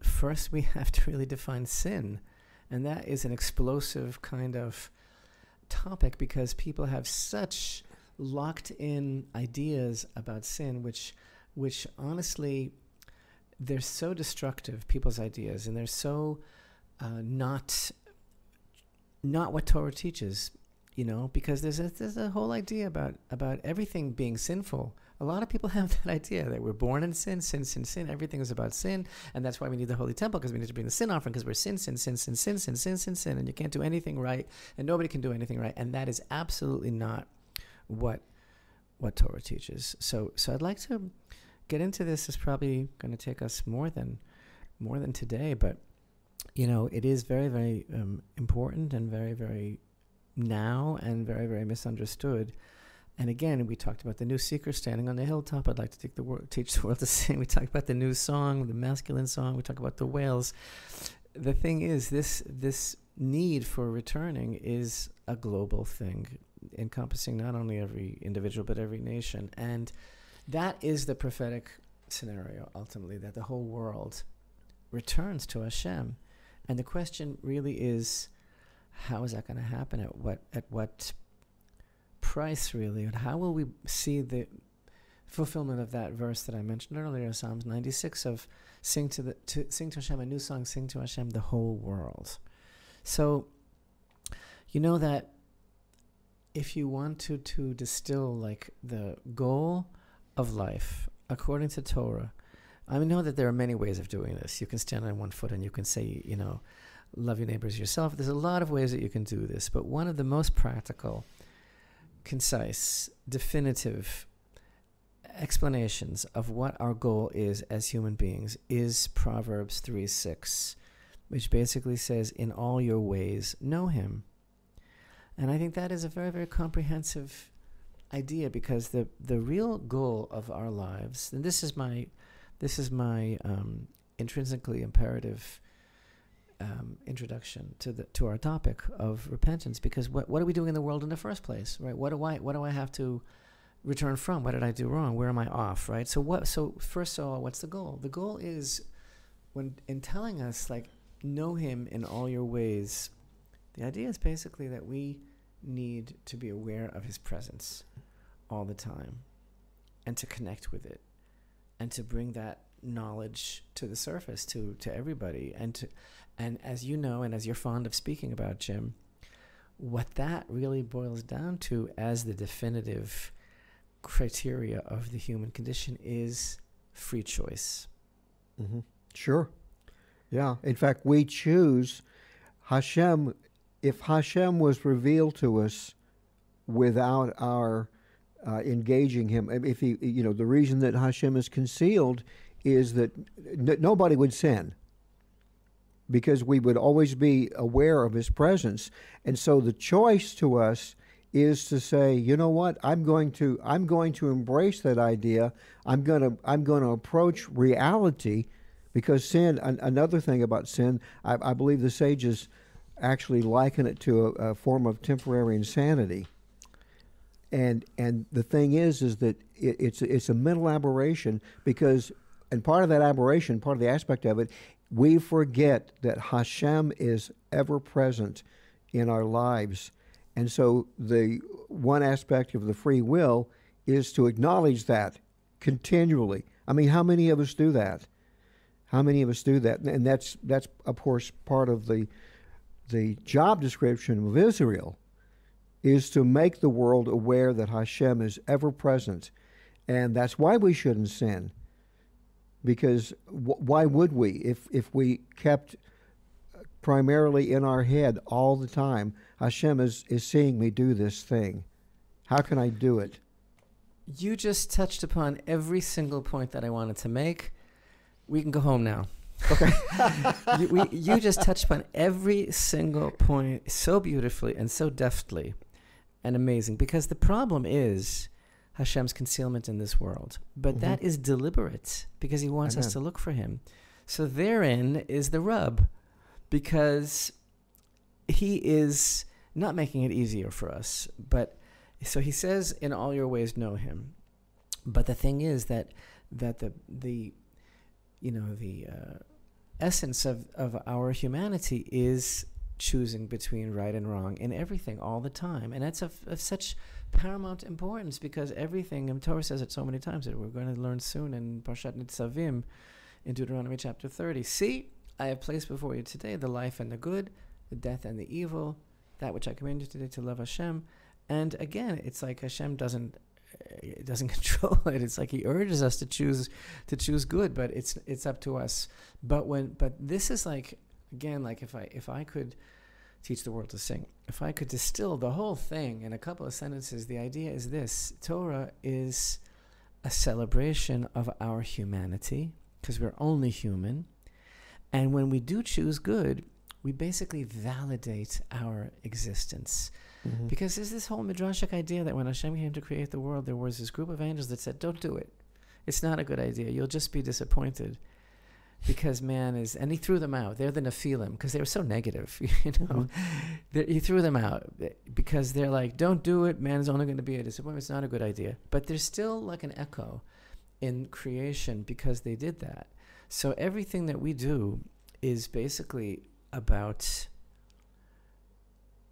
first we have to really define sin and that is an explosive kind of topic because people have such locked in ideas about sin, which, which honestly, they're so destructive, people's ideas, and they're so uh, not, not what Torah teaches, you know, because there's a, there's a whole idea about, about everything being sinful a lot of people have that idea that we're born in sin, sin, sin, sin. Everything is about sin, and that's why we need the holy temple because we need to bring the sin offering because we're sin, sin, sin, sin, sin, sin, sin, sin, sin, and you can't do anything right, and nobody can do anything right, and that is absolutely not what what Torah teaches. So, so I'd like to get into this. It's probably going to take us more than more than today, but you know, it is very, very um, important and very, very now and very, very misunderstood and again, we talked about the new seeker standing on the hilltop. I'd like to the world, teach the world to sing. We talked about the new song, the masculine song. We talked about the whales. The thing is, this this need for returning is a global thing, encompassing not only every individual but every nation, and that is the prophetic scenario ultimately that the whole world returns to Hashem, and the question really is, how is that going to happen? At what at what price, really? And how will we see the fulfillment of that verse that I mentioned earlier, Psalms ninety six of sing to the to sing to Hashem a new song, sing to Hashem the whole world. So, you know that if you want to to distill like the goal of life according to Torah, I know that there are many ways of doing this. You can stand on one foot and you can say, you know, love your neighbors yourself. There's a lot of ways that you can do this, but one of the most practical, concise, definitive explanations of what our goal is as human beings is Proverbs 3 6, which basically says, In all your ways, know him. And I think that is a very, very comprehensive idea because the, the real goal of our lives, and this is my this is my um, intrinsically imperative um, introduction to the to our topic of repentance. Because what what are we doing in the world in the first place, right? What do I what do I have to return from? What did I do wrong? Where am I off, right? So what? So first of all, what's the goal? The goal is when in telling us like know Him in all your ways. The idea is basically that we need to be aware of His presence all the time, and to connect with it, and to bring that knowledge to the surface to to everybody and to and as you know and as you're fond of speaking about Jim what that really boils down to as the definitive criteria of the human condition is free choice. Mm-hmm. Sure. Yeah. In fact, we choose Hashem. If Hashem was revealed to us without our uh, engaging Him, if He, you know, the reason that Hashem is concealed is that n- nobody would sin because we would always be aware of His presence, and so the choice to us is to say, you know what, I'm going to I'm going to embrace that idea. I'm going to I'm going to approach reality because sin. An, another thing about sin, I, I, believe the sages actually liken it to a, a, form of temporary insanity. And and the thing is, is that it, it's it's a mental aberration because, and part of that aberration, part of the aspect of it, we forget that Hashem is ever present in our lives and so the one aspect of the free will is to acknowledge that continually. I mean, how many of us do that? How many of us do that? And that's that's of course part of the the job description of Israel is to make the world aware that Hashem is ever present, and that's why we shouldn't sin. Because w- why would we if if we kept uh, primarily in our head all the time. Hashem is, is seeing me do this thing. How can I do it? You just touched upon every single point that I wanted to make. We can go home now. Okay. you, we, you just touched upon every single point so beautifully and so deftly and amazing because the problem is Hashem's concealment in this world. But mm-hmm. that is deliberate because he wants us to look for him. So therein is the rub because he is not making it easier for us. But so he says, "In all your ways, know him." But the thing is that that the the you know the uh, essence of of our humanity is choosing between right and wrong in everything all the time, and that's of, of such paramount importance because everything. And Torah says it so many times that we're going to learn soon in Parshat Nitzavim in Deuteronomy chapter thirty. See I have placed before you today the life and the good, the death and the evil, that which I command you today to love Hashem. And again, it's like Hashem doesn't it doesn't control it. It's like He urges us to choose to choose good, but it's it's up to us. But when but this is like again like if I if I could teach the world to sing, if I could distill the whole thing in a couple of sentences, the idea is this: Torah is a celebration of our humanity because we're only human and when we do choose good, we basically validate our existence. Mm-hmm. Because there's this whole midrashic idea that when Hashem came to create the world, there was this group of angels that said, Don't do it. It's not a good idea. You'll just be disappointed. Because man is, and he threw them out. They're the Nephilim because they were so negative, you know. Mm-hmm. He threw them out because they're like, don't do it. Man is only going to be a disappointment. It's not a good idea. But there's still like an echo in creation because they did that. So everything that we do is basically about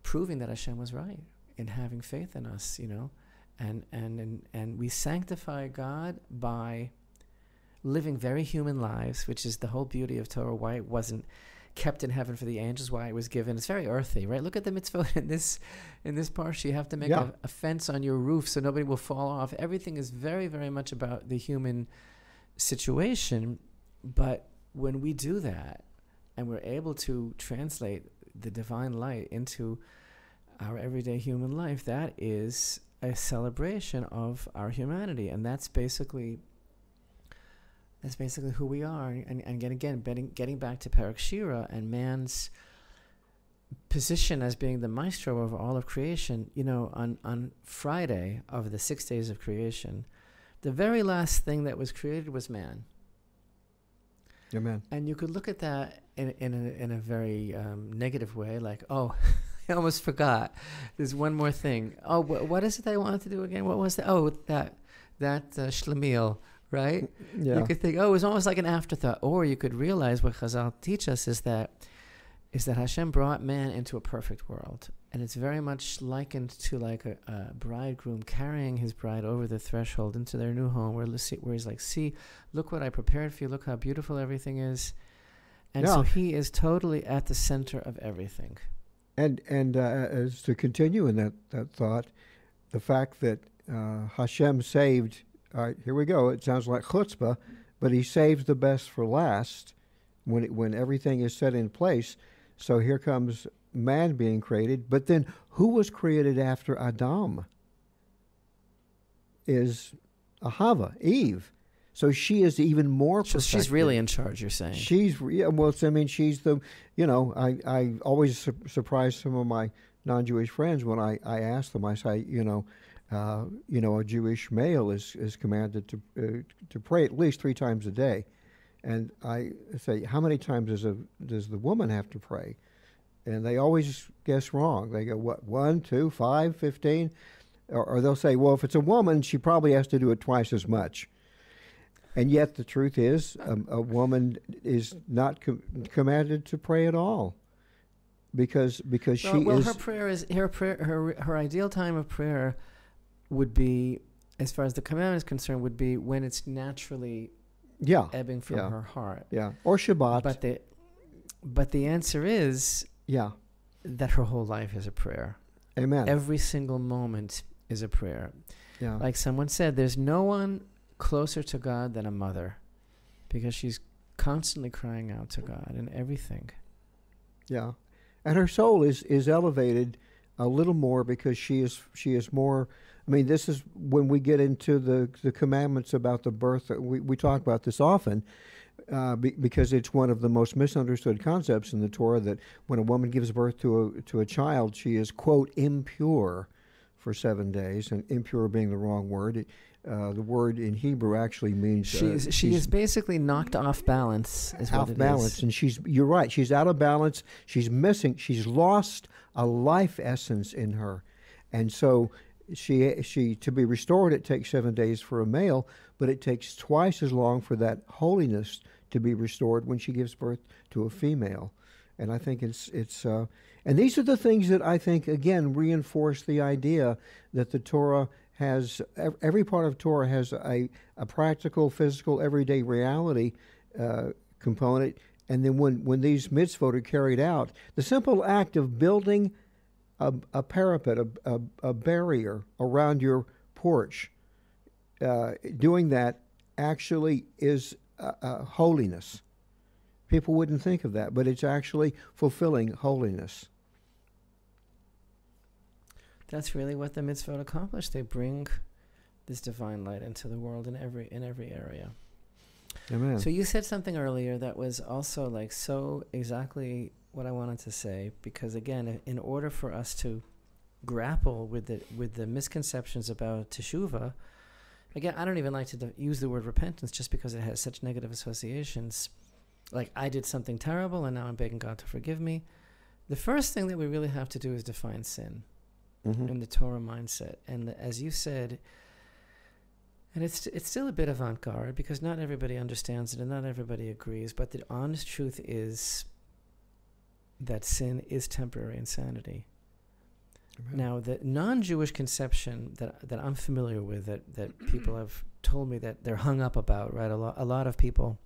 proving that Hashem was right in having faith in us, you know, and and and, and we sanctify God by living very human lives, which is the whole beauty of Torah. Why it wasn't kept in heaven for the angels, why it was given. It's very earthy, right? Look at the mitzvah in this in this parsha. You have to make Yeah. a, a fence on your roof so nobody will fall off. Everything is very, very much about the human situation. But when we do that, and we're able to translate the divine light into our everyday human life, that is a celebration of our humanity, and that's basically that's basically who we are. And, and again, again, getting, getting back to Perek Shira and man's position as being the maestro of all of creation. You know, on on Friday of the six days of creation, the very last thing that was created was man. Amen. And you could look at that in in a, in a very um, negative way, like, oh, I almost forgot. There's one more thing. Oh, wh- what is it I wanted to do again? What was that? Oh, that that uh, schlemiel, right? Yeah. You could think, oh, it was almost like an afterthought, or you could realize what Chazal teach us is that is that Hashem brought man into a perfect world, and it's very much likened to like a, a bridegroom carrying his bride over the threshold into their new home, where where he's like, see, look what I prepared for you, look how beautiful everything is, and so he is totally at the center of everything. And and uh, as to continue in that, that thought, the fact that uh, Hashem saved. All right, here we go. It sounds like chutzpah, but He saves the best for last when it, when everything is set in place. So here comes man being created, but then who was created after Adam? Is Ahava, Eve. So she is even more. So she's really in charge. You're saying She's yeah. Well, I mean, she's the. You know, I I always su- surprise some of my non-Jewish friends when I I ask them. I say, you know, uh, you know, a Jewish male is is commanded to uh, to pray at least three times a day, and I say, how many times does a does the woman have to pray? And they always guess wrong. They go, what, one, two, five, fifteen? Or, or they'll say, well, if it's a woman, she probably has to do it twice as much. And yet, the truth is, um, a woman is not com- commanded to pray at all, because because well, she well is her prayer is her prayer her her ideal time of prayer would be as far as the commandment is concerned would be when it's naturally yeah ebbing from Yeah. her heart. Yeah or Shabbat. But the but the answer is yeah. that her whole life is a prayer. Amen. Every single moment is a prayer. Yeah. Like someone said there's no one closer to god than a mother because she's constantly crying out to god in everything. Yeah, and her soul is is elevated a little more because she is she is more. I mean, this is when we get into the the commandments about the birth. We we talk about this often. Uh, be, because it's one of the most misunderstood concepts in the Torah that when a woman gives birth to a to a child, she is quote impure for seven days, and impure being the wrong word. It, uh, the word in Hebrew actually means uh, she's she is basically knocked off balance is what off it is. balance and she's you're right she's out of balance she's missing she's lost a life essence in her and so she she to be restored it takes seven days for a male but it takes twice as long for that holiness to be restored when she gives birth to a female and i think it's it's uh, and these are the things that i think again reinforce the idea that the torah has every part of torah has a, a practical physical everyday reality uh, component. And then when, when these mitzvot are carried out, the simple act of building a, a parapet, a, a, a barrier around your porch, uh, doing that actually is uh, holiness. People wouldn't think of that, but it's actually fulfilling holiness. That's really what the mitzvot accomplish. They bring this divine light into the world in every in every area. Amen. So you said something earlier that was also like so exactly what I wanted to say because again, in order for us to grapple with the with the misconceptions about teshuva, again, I don't even like to use the word repentance just because it has such negative associations. Like I did something terrible and now I'm begging God to forgive me. The first thing that we really have to do is define sin Mhm. in the Torah mindset. And as you said, And it's it's still a bit avant-garde because not everybody understands it and not everybody agrees. But the honest truth is that sin is temporary insanity. Now, the non-Jewish conception that that I'm familiar with, that that people have told me that they're hung up about, right? A lot a lot of people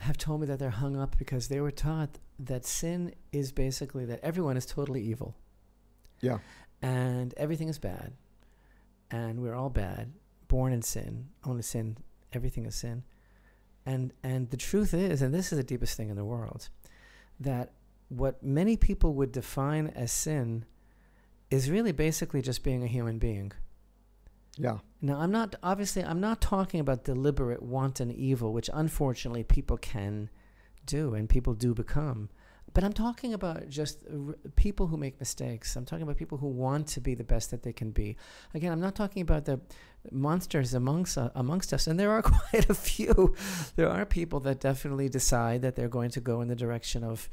have told me that they're hung up because they were taught that sin is basically that everyone is totally evil. Yeah. And everything is bad and we're all bad, born in sin, only sin, everything is sin. And and the truth is, and this is the deepest thing in the world, that what many people would define as sin is really basically just being a human being. Yeah. Now, I'm not, obviously, I'm not talking about deliberate wanton evil, which unfortunately people can do and people do become. But I'm talking about just people who make mistakes. I'm talking about people who want to be the best that they can be. Again, I'm not talking about the monsters amongst uh, amongst us, and there are quite a few. There are people that definitely decide that they're going to go in the direction of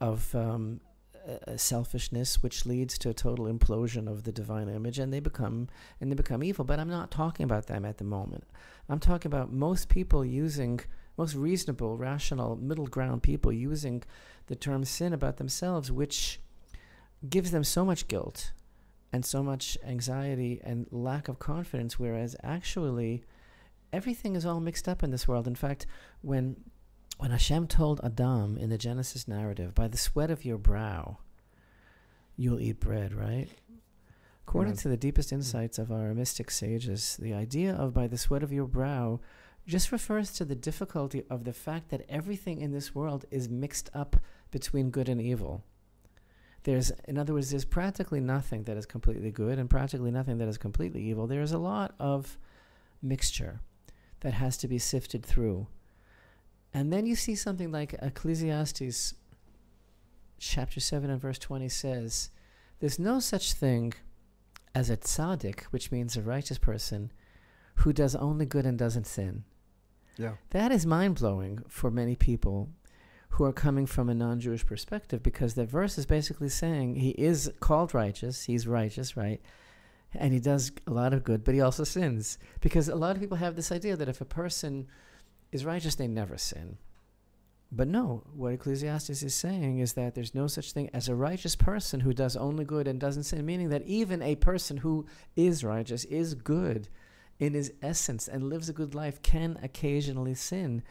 of um, uh, selfishness, which leads to a total implosion of the divine image, and they become and they become evil. But I'm not talking about them at the moment. I'm talking about most people using most reasonable, rational, middle ground people using the term sin about themselves, which gives them so much guilt and so much anxiety and lack of confidence, whereas actually everything is all mixed up in this world. In fact, when when Hashem told Adam in the Genesis narrative, by the sweat of your brow, you'll eat bread, right? According to the deepest insights of our mystic sages, the idea of by the sweat of your brow just refers to the difficulty of the fact that everything in this world is mixed up between good and evil. There's, in other words, there's practically nothing that is completely good and practically nothing that is completely evil. There's a lot of mixture that has to be sifted through. And then you see something like Ecclesiastes chapter 7 and verse 20 says, There's no such thing as a tzaddik, which means a righteous person, who does only good and doesn't sin. Yeah. That is mind blowing for many people who are coming from a non Jewish perspective because the verse is basically saying he is called righteous, he's righteous, right? And he does a lot of good, but he also sins. Because a lot of people have this idea that if a person is righteous, they never sin. But no, what Ecclesiastes is saying is that there's no such thing as a righteous person who does only good and doesn't sin, meaning that even a person who is righteous, is good, in his essence and lives a good life can occasionally sin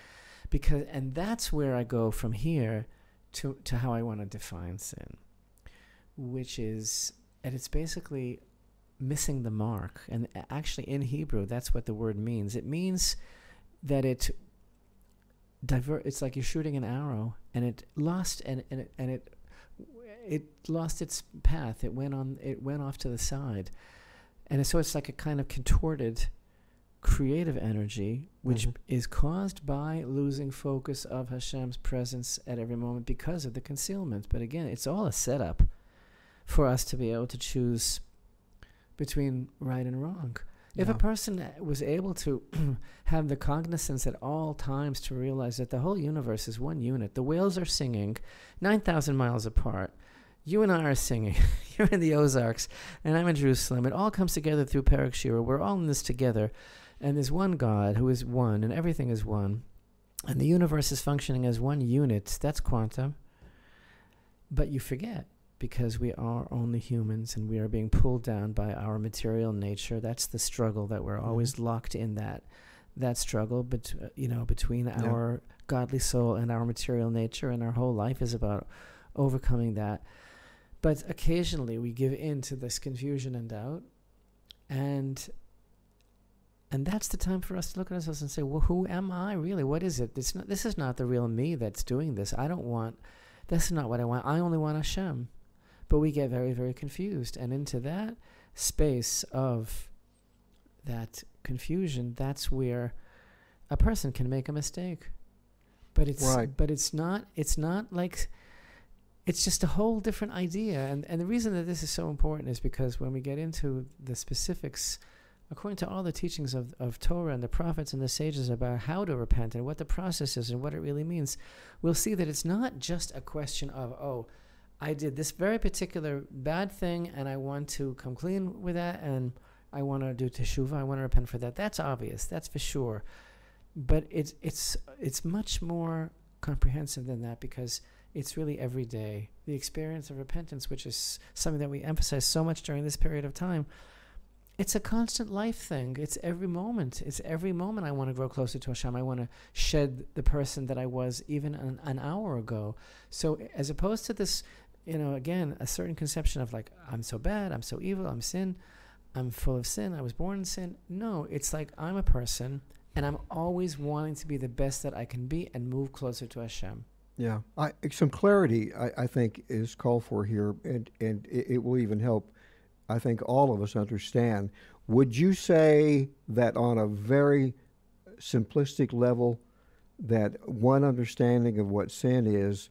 because and that's where I go from here to to how I want to define sin which is and it's basically missing the mark. And actually in Hebrew that's what the word means. It means that it divert it's like you're shooting an arrow and it lost and, and it and it it lost its path. It went on it went off to the side and so it's like a kind of contorted creative energy, which mm-hmm. is caused by losing focus of Hashem's presence at every moment because of the concealment. But again, it's all a setup for us to be able to choose between right and wrong. Yeah. If a person was able to have the cognizance at all times to realize that the whole universe is one unit, the whales are singing 9,000 miles apart. You and I are singing. You're in the Ozarks, and I'm in Jerusalem. It all comes together through Perek Shira. We're all in this together. And there's one God who is one, and everything is one. And the universe is functioning as one unit. That's quantum. But you forget because we are only humans and we are being pulled down by our material nature. That's the struggle that we're mm-hmm. always locked in that that struggle uh, you know between yeah. our godly soul and our material nature and our whole life is about overcoming that. But occasionally we give in to this confusion and doubt and and that's the time for us to look at ourselves and say, well, who am I really? What is it? It's not, this is not the real me that's doing this. I don't want, That's not what I want. I only want Hashem. But we get very, very confused. And into that space of that confusion, that's where a person can make a mistake. But it's right. but it's not it's not like it's just a whole different idea. And and the reason that this is so important is because when we get into the specifics according to all the teachings of, of Torah and the prophets and the sages about how to repent and what the process is and what it really means, we'll see that it's not just a question of, oh, I did this very particular bad thing and I want to come clean with that and I want to do teshuva. I want to repent for that. That's obvious. That's for sure. But it's it's it's much more comprehensive than that because it's really every day. The experience of repentance, which is something that we emphasize so much during this period of time, it's a constant life thing. It's every moment. It's every moment I want to grow closer to Hashem. I want to shed the person that I was even an, an hour ago. So as opposed to this, you know, again, a certain conception of like, I'm so bad, I'm so evil, I'm sin, I'm full of sin, I was born in sin. No, it's like I'm a person and I'm always wanting to be the best that I can be and move closer to Hashem. Yeah, I, some clarity I, I, think is called for here, and and it, it, will even help. I think all of us understand. Would you say that on a very simplistic level, that one understanding of what sin is,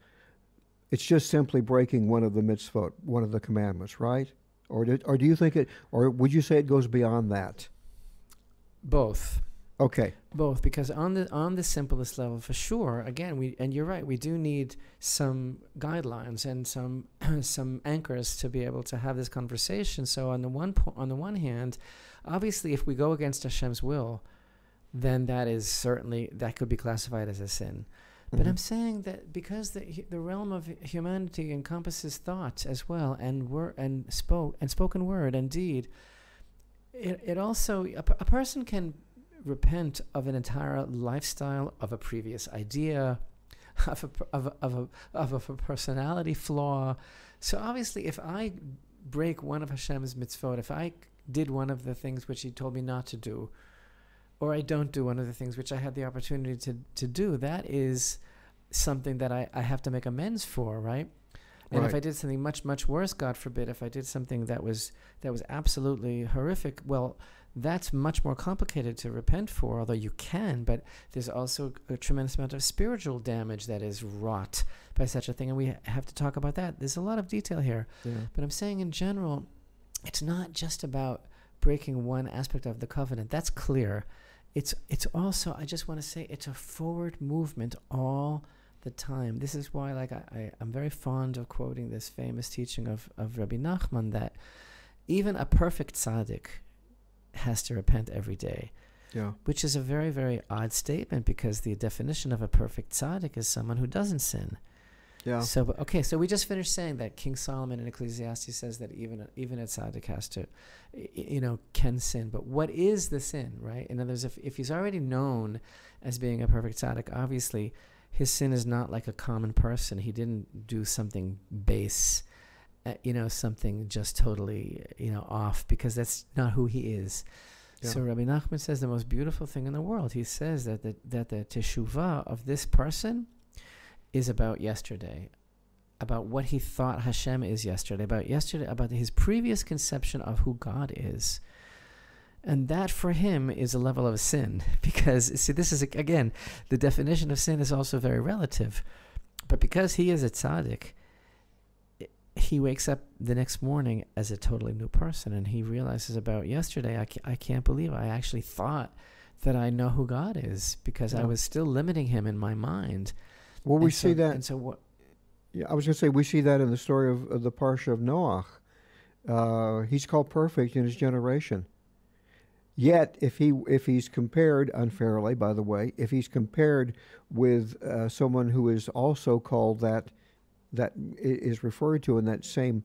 it's just simply breaking one of the mitzvot, one of the commandments, right? Or did, or do you think it, or would you say it goes beyond that? Both. Okay. Both, because on the on the simplest level, for sure. Again, we and you're right. We do need some guidelines and some some anchors to be able to have this conversation. So on the one po- on the one hand, obviously, if we go against Hashem's will, then that is certainly that could be classified as a sin. But mm-hmm. I'm saying that because the the realm of humanity encompasses thought as well, and word and spoke and spoken word and deed, it it also a, a person can repent of an entire lifestyle, of a previous idea, of a, of a, of a, of a personality flaw. So obviously, if I break one of Hashem's mitzvot, if I did one of the things which He told me not to do, or I don't do one of the things which I had the opportunity to, to do, that is something that I, I have to make amends for, right? And right. if I did something much, much worse, God forbid, if I did something that was that was absolutely horrific, well, that's much more complicated to repent for, although you can, but there's also a tremendous amount of spiritual damage that is wrought by such a thing, and we have to talk about that. There's a lot of detail here. Yeah. But I'm saying in general, it's not just about breaking one aspect of the covenant. That's clear. It's it's also I just want to say it's a forward movement all the time. This is why like I, I, I'm very fond of quoting this famous teaching of, of Rabbi Nachman that even a perfect tzaddik has to repent every day. Yeah. Which is a very, very odd statement because the definition of a perfect tzaddik is someone who doesn't sin. Yeah. So, okay, so we just finished saying that King Solomon in Ecclesiastes says that even even a tzaddik has to, you know, can sin. But what is the sin, right? In other words, if, if he's already known as being a perfect tzaddik, obviously his sin is not like a common person. He didn't do something base uh, you know, something just totally, you know, off because that's not who he is. Yeah. So Rabbi Nachman says the most beautiful thing in the world. He says that the, that the teshuvah of this person is about yesterday, about what he thought Hashem is yesterday, about yesterday, about his previous conception of who God is. And that for him is a level of sin because, see, this is, again, the definition of sin is also very relative. But because he is a tzaddik, he wakes up the next morning as a totally new person and he realizes about yesterday I, ca- I can't believe I actually thought that I know who God is because yeah. I was still limiting him in my mind. Well, we and see so, that. And so what? Yeah, I was going to say we see that in the story of, of the Parsha of Noah. Uh, he's called perfect in his generation. Yet, if he if he's compared unfairly, by the way, if he's compared with uh, someone who is also called that that is referred to in that same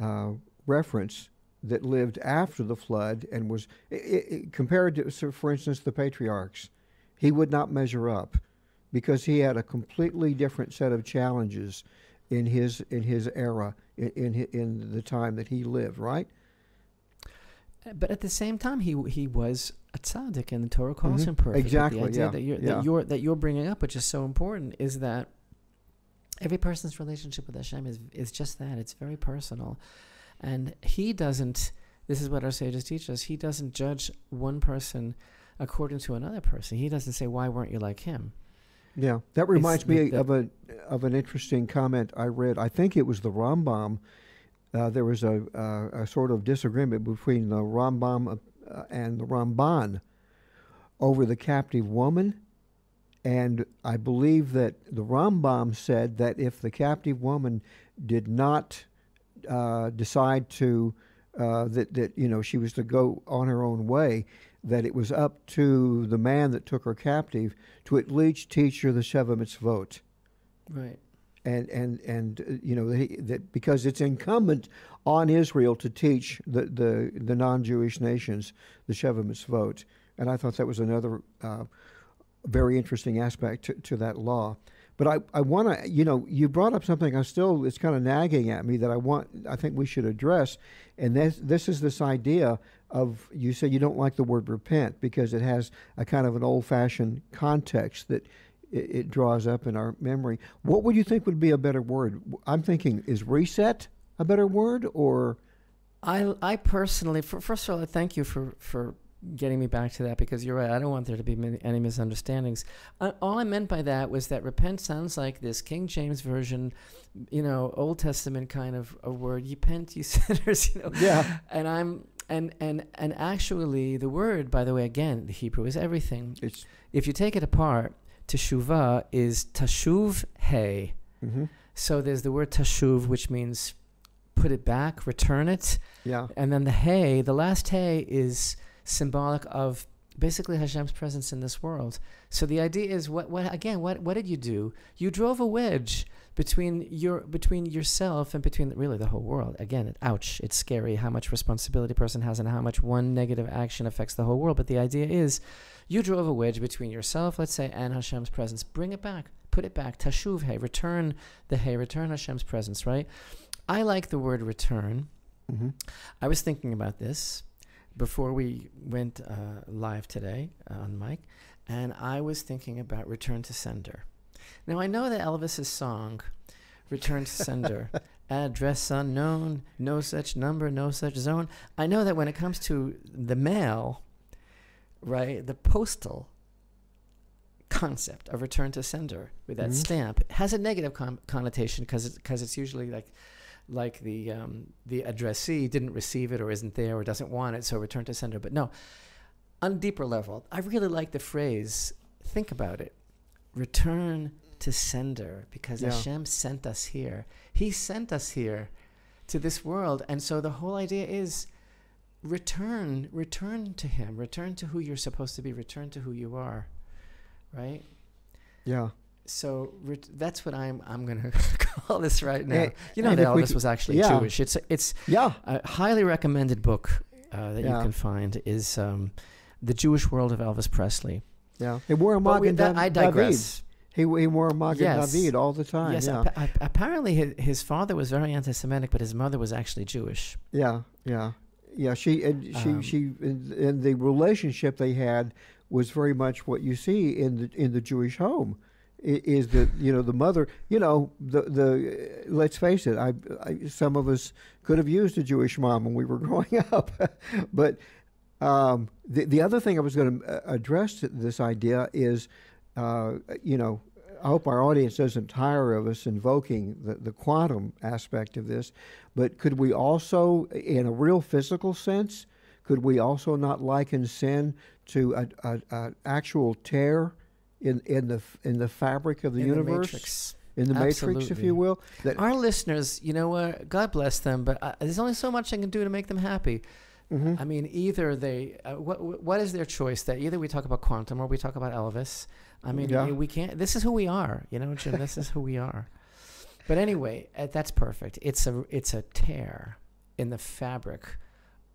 uh, reference that lived after the flood and was it, it, compared to, so for instance, the patriarchs. He would not measure up because he had a completely different set of challenges in his in his era in in, in the time that he lived. Right. But at the same time, he he was a tzaddik, and the Torah calls mm-hmm. him perfect. Exactly. the idea yeah. that you're yeah. that you're that you're bringing up, which is so important, is that every person's relationship with Hashem is is just that. It's very personal, and He doesn't. This is what our sages teach us. He doesn't judge one person according to another person. He doesn't say, "Why weren't you like him?" Yeah, that reminds it's me of a of an interesting comment I read. I think it was the Rambam. Uh, there was a, uh, a sort of disagreement between the Rambam uh, and the Ramban over the captive woman and I believe that the Rambam said that if the captive woman did not uh, decide to uh, that that you know she was to go on her own way, that it was up to the man that took her captive to at least teach her the Sheva Mitzvot. Right. And and and uh, you know that, that because it's incumbent on Israel to teach the the, the non-Jewish nations the Sheva Mitzvot, and I thought that was another uh, very interesting aspect to, to that law. But I, I want to, you know, you brought up something I still, it's kind of nagging at me that I want, I think we should address. And this, this is this idea of, you say you don't like the word repent because it has a kind of an old fashioned context that it, it, draws up in our memory. What would you think would be a better word? I'm thinking, is reset a better word or? I, I personally, for, first of all, I thank you for, for getting me back to that because you're right. I don't want there to be any misunderstandings. Uh, all I meant by that was that repent sounds like this King James version, you know, Old Testament kind of a word. You Repent, you sinners, you know. Yeah. And I'm and and and actually, the word, by the way, again, the Hebrew is everything. It's if you take it apart, teshuvah is tashuv hey. Mm-hmm. So there's the word tashuv, which means put it back, return it. Yeah. And then the hey, the last hey is symbolic of basically Hashem's presence in this world. So the idea is what what again what what did you do? You drove a wedge between your between yourself and between really the whole world. Again, it, ouch, it's scary how much responsibility a person has and how much one negative action affects the whole world. But the idea is you drove a wedge between yourself, let's say, and Hashem's presence. Bring it back. Put it back. Tashuv hey, return the hey, return Hashem's presence, right? I like the word return. Mm-hmm. I was thinking about this before we went uh, live today uh, on mic, and I was thinking about Return to Sender. Now, I know that Elvis's song, Return to Sender, address unknown, no such number, no such zone. I know that when it comes to the mail, right, the postal concept of return to sender with that mm-hmm. stamp has a negative con- connotation because because it's usually like like the um, the addressee didn't receive it or isn't there or doesn't want it, so return to sender. But no, on a deeper level, I really like the phrase. Think about it. Return to sender because yeah. Hashem sent us here. He sent us here to this world, and so the whole idea is return, return to Him, return to who you're supposed to be, return to who you are, right? Yeah so that's what I'm I'm gonna call this right now. you know that Elvis was actually yeah. Jewish. It's it's yeah. a highly recommended book uh, that yeah. you can find is um, the Jewish World of Elvis Presley. Yeah, he wore a Magen that, I digress. He, he wore a Magen yes. David all the time. Yes, yeah. apparently his, his father was very anti-Semitic, but his mother was actually Jewish. Yeah, yeah, yeah. She and she um, she and the relationship they had was very much what you see in the in the Jewish home is that you know the mother you know the the let's face it I, I, some of us could have used a Jewish mom when we were growing up. But um, the the other thing I was going to uh, address this idea is uh, you know I hope our audience doesn't tire of us invoking the, the quantum aspect of this but could we also in a real physical sense could we also not liken sin to an actual tear in in the in the fabric of the in universe. The in the Absolutely. matrix, if you will. Our listeners, you know what? God bless them, but uh, there's only so much I can do to make them happy. Mm-hmm. I mean, either they, uh, what what is their choice? That either we talk about quantum or we talk about Elvis. I mean, yeah. we can't. This is who we are, you know, Jim. this is who we are. But anyway, uh, that's perfect. It's a it's a tear in the fabric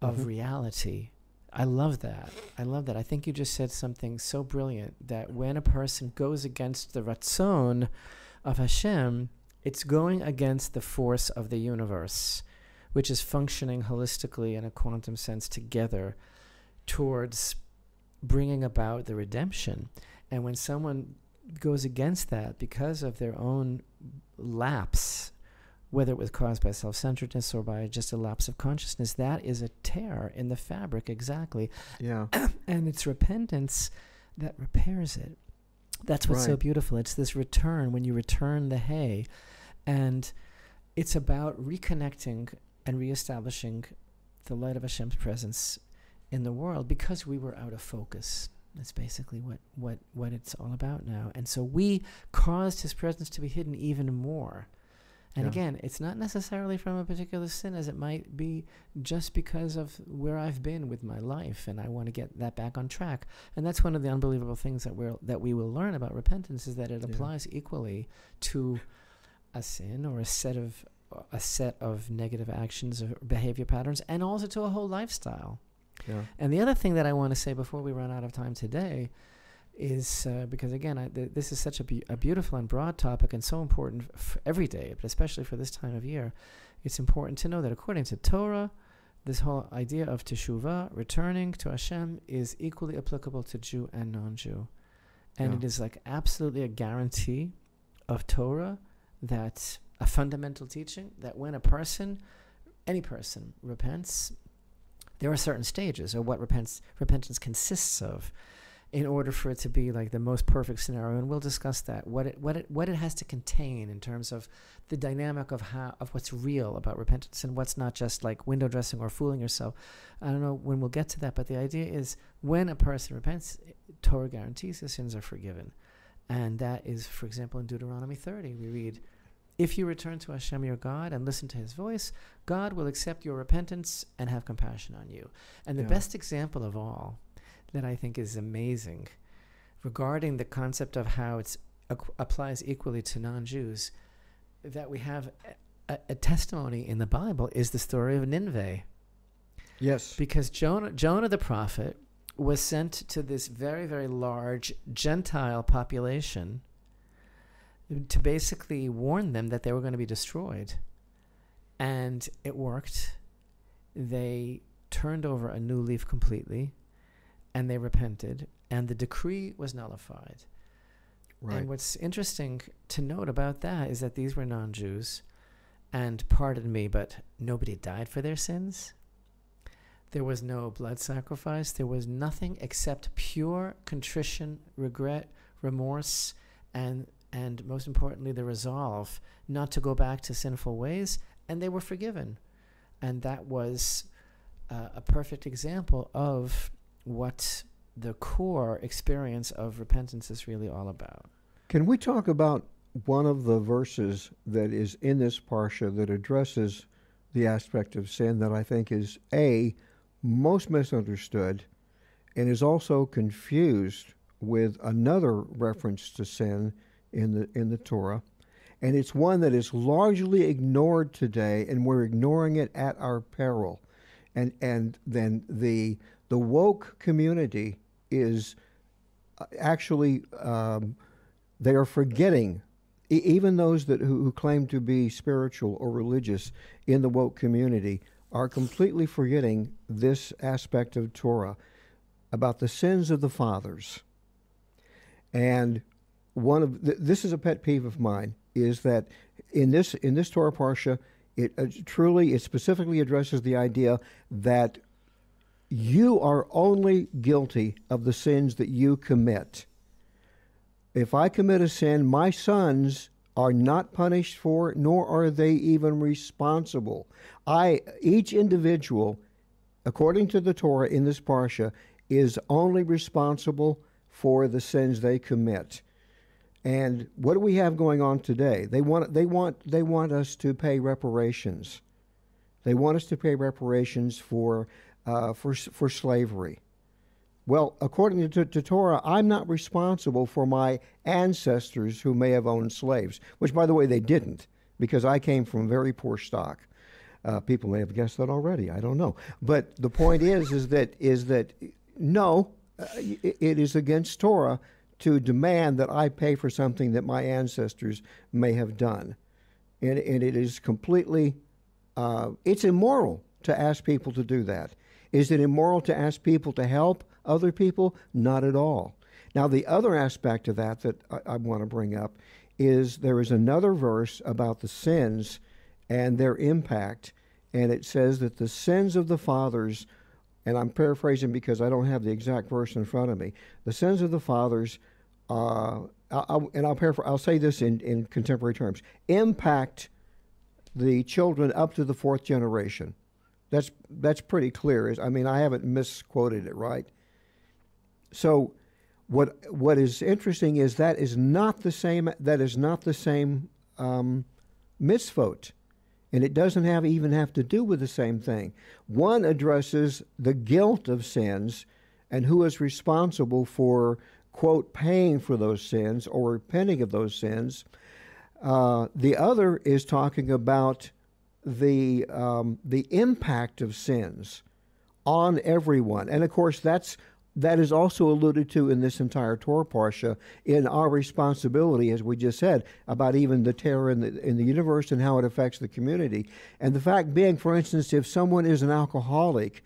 of mm-hmm. reality I love that. I love that. I think you just said something so brilliant that when a person goes against the ratzon of Hashem, it's going against the force of the universe, which is functioning holistically in a quantum sense together towards bringing about the redemption. And when someone goes against that because of their own lapse whether it was caused by self centeredness or by just a lapse of consciousness, that is a tear in the fabric, exactly. Yeah. and it's repentance that repairs it. That's what's right. so beautiful. It's this return, when you return the hey. And it's about reconnecting and reestablishing the light of Hashem's presence in the world because we were out of focus. That's basically what, what, what it's all about now. And so we caused his presence to be hidden even more And Yeah. again, it's not necessarily from a particular sin, as it might be just because of where I've been with my life, and I want to get that back on track. And that's one of the unbelievable things that we're that we will learn about repentance is that it Yeah. applies equally to a sin or a set of a set of negative actions or behavior patterns, and also to a whole lifestyle. Yeah. And the other thing that I want to say before we run out of time today is uh, because again, I, th- this is such a, be- a beautiful and broad topic and so important f- every day, but especially for this time of year. It's important to know that according to Torah, this whole idea of teshuvah, returning to Hashem, is equally applicable to Jew and non-Jew, and Yeah. it is like absolutely a guarantee of Torah that a fundamental teaching that when a person, any person, repents, there are certain stages or what repents, repentance consists of in order for it to be like the most perfect scenario and we'll discuss that what it what it what it has to contain in terms of the dynamic of how of what's real about repentance and what's not just like window dressing or fooling yourself i don't know when we'll get to that but the idea is when a person repents torah guarantees his sins are forgiven and that is for example in deuteronomy 30 we read if you return to Hashem your God and listen to his voice, God will accept your repentance and have compassion on you. And the Yeah. best example of all that I think is amazing regarding the concept of how it applies equally to non Jews, that we have a, a testimony in the Bible is the story of Nineveh. Yes. Because Jonah, Jonah the prophet was sent to this very, very large Gentile population to basically warn them that they were going to be destroyed. And it worked. They turned over a new leaf completely and they repented, and the decree was nullified. Right. And what's interesting to note about that is that these were non Jews, and pardon me, but nobody died for their sins. There was no blood sacrifice. There was nothing except pure contrition, regret, remorse, and and most importantly, the resolve not to go back to sinful ways, and they were forgiven. And that was uh, a perfect example of what the core experience of repentance is really all about. Can we talk about one of the verses that is in this parsha that addresses the aspect of sin that I think is a most misunderstood and is also confused with another reference to sin in the in the Torah, and it's one that is largely ignored today, and we're ignoring it at our peril, and and then the the woke community is uh, actually um, they are forgetting e- even those that who, who claim to be spiritual or religious in the woke community are completely forgetting this aspect of Torah about the sins of the fathers. And one of th- this is a pet peeve of mine is that in this in this Torah parsha, it uh, truly it specifically addresses the idea that you are only guilty of the sins that you commit. If I commit a sin, my sons are not punished for it, nor are they even responsible. I each individual, according to the Torah in this parsha, is only responsible for the sins they commit. And what do we have going on today? They want they want they want us to pay reparations. They want us to pay reparations for uh, for for slavery. Well, according to, to Torah, I'm not responsible for my ancestors who may have owned slaves, which, by the way, they didn't, because I came from very poor stock. Uh, people may have guessed that already. I don't know, but the point is, is that is that no, uh, it, is against Torah to demand that I pay for something that my ancestors may have done, and and it is completely, uh, it's immoral to ask people to do that. Is it immoral to ask people to help other people? Not at all. Now, the other aspect of that that I, I want to bring up is there is another verse about the sins and their impact, and it says that the sins of the fathers, and I'm paraphrasing because I don't have the exact verse in front of me, the sins of the fathers, uh, I, I, and I'll paraphrase, I'll say this in, in contemporary terms, impact the children up to the fourth generation. That's that's pretty clear. I mean, I haven't misquoted it, right? So, what what is interesting is that is not the same. That is not the same um, mitzvot. And it doesn't have even have to do with the same thing. One addresses the guilt of sins and who is responsible for, quote, paying for those sins or repenting of those sins. Uh, the other is talking about the um, the impact of sins on everyone, and of course that's that is also alluded to in this entire Torah parsha in our responsibility, as we just said, about even the terror in the, in the universe and how it affects the community. And the fact being, for instance, if someone is an alcoholic,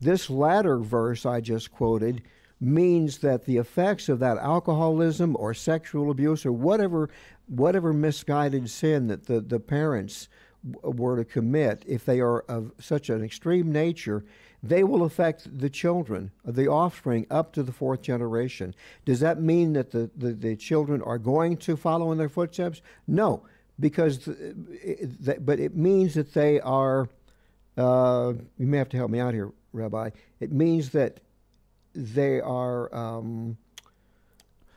this latter verse I just quoted means that the effects of that alcoholism or sexual abuse or whatever whatever misguided sin that the, the parents were to commit, if they are of such an extreme nature, they will affect the children, the offspring, up to the fourth generation. Does that mean that the, the, the children are going to follow in their footsteps? No, because, the, but it means that they are, uh, you may have to help me out here, Rabbi. It means that they are um,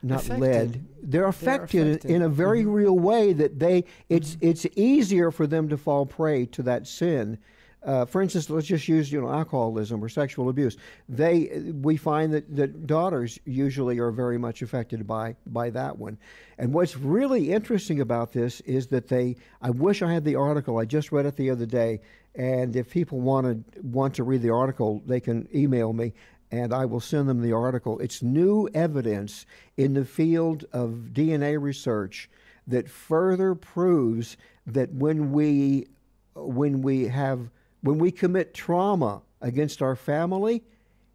not affected. led. They're affected, They're affected, in a very mm-hmm. real way that they, it's, mm-hmm. it's easier for them to fall prey to that sin uh, for instance, let's just use you know alcoholism or sexual abuse. They we find that, that daughters usually are very much affected by by that one. And what's really interesting about this is that they. I wish I had the article. I just read it the other day. And if people want to want to read the article, they can email me and I will send them the article. It's new evidence in the field of DNA research that further proves that when we when we have when we commit trauma against our family,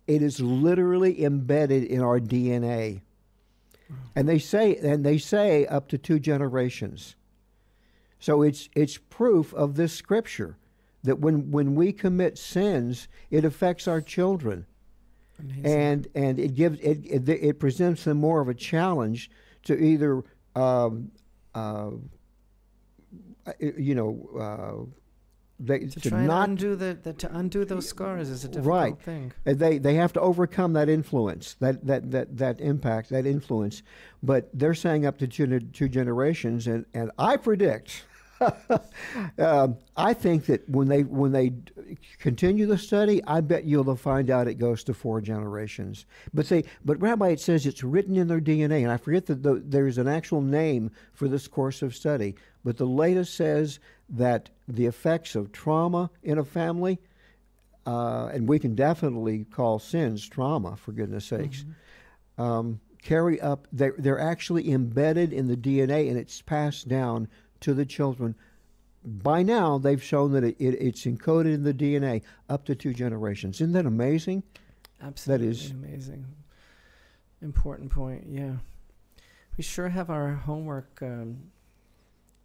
it is literally embedded in our DNA. And they say and they say up to two generations. So it's it's proof of this scripture that when when we commit sins, it affects our children. Amazing. And and it gives it, it, it presents them more of a challenge to either um, uh, you know uh, they, to, to try not undo the, the, to undo those scars is a difficult right. thing. They they have to overcome that influence, that that that that impact, that influence. But they're saying up to two, two generations, and and I predict. um, I think that when they when they continue the study, I bet you'll find out it goes to four generations. But say, but Rabbi, it says it's written in their DNA, and I forget that the, there's an actual name for this course of study. But the latest says that the effects of trauma in a family, uh, and we can definitely call sins trauma, for goodness sakes, mm-hmm. um, carry up, they're, they're actually embedded in the DNA and it's passed down to the children. By now, they've shown that it, it, it's encoded in the DNA up to two generations. Isn't that amazing? Absolutely that is amazing. Important point, yeah. We sure have our homework um,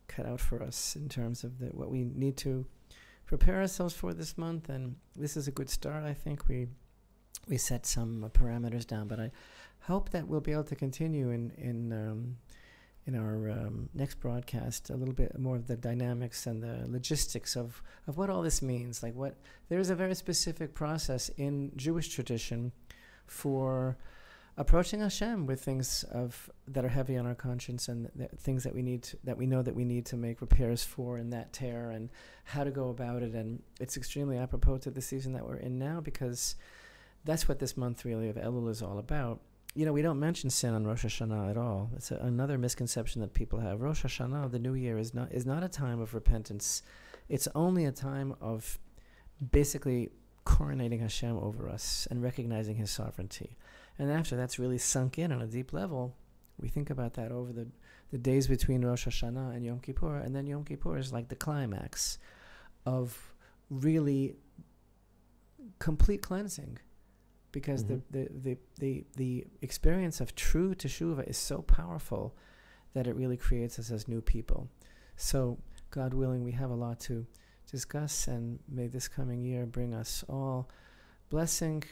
cut out for us in terms of the, what we need to prepare ourselves for this month. And this is a good start. I think we we set some uh, parameters down, but I hope that we'll be able to continue in in um, in our um, next broadcast a little bit more of the dynamics and the logistics of of what all this means. Like what there is a very specific process in Jewish tradition for approaching Hashem with things of that are heavy on our conscience and th- things that we need to, that we know that we need to make repairs for in that tear and how to go about it and it's extremely apropos to the season that we're in now because that's what this month really of Elul is all about. You know, we don't mention sin on Rosh Hashanah at all. It's a, another misconception that people have. Rosh Hashanah, the new year, is not is not a time of repentance. It's only a time of basically coronating Hashem over us and recognizing His sovereignty. And after that's really sunk in on a deep level, we think about that over the, the days between Rosh Hashanah and Yom Kippur. And then Yom Kippur is like the climax of really complete cleansing. Because mm-hmm. the, the, the, the, the experience of true teshuva is so powerful that it really creates us as new people. So, God willing, we have a lot to discuss, and may this coming year bring us all blessing,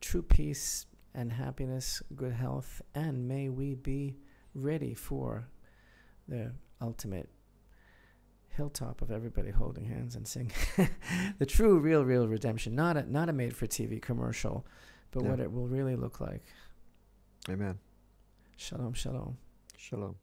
true peace, and happiness, good health, and may we be ready for the ultimate hilltop of everybody holding hands and singing the true, real, real redemption. Not a not a made for TV commercial, but yeah. what it will really look like. Amen. Shalom, shalom. Shalom.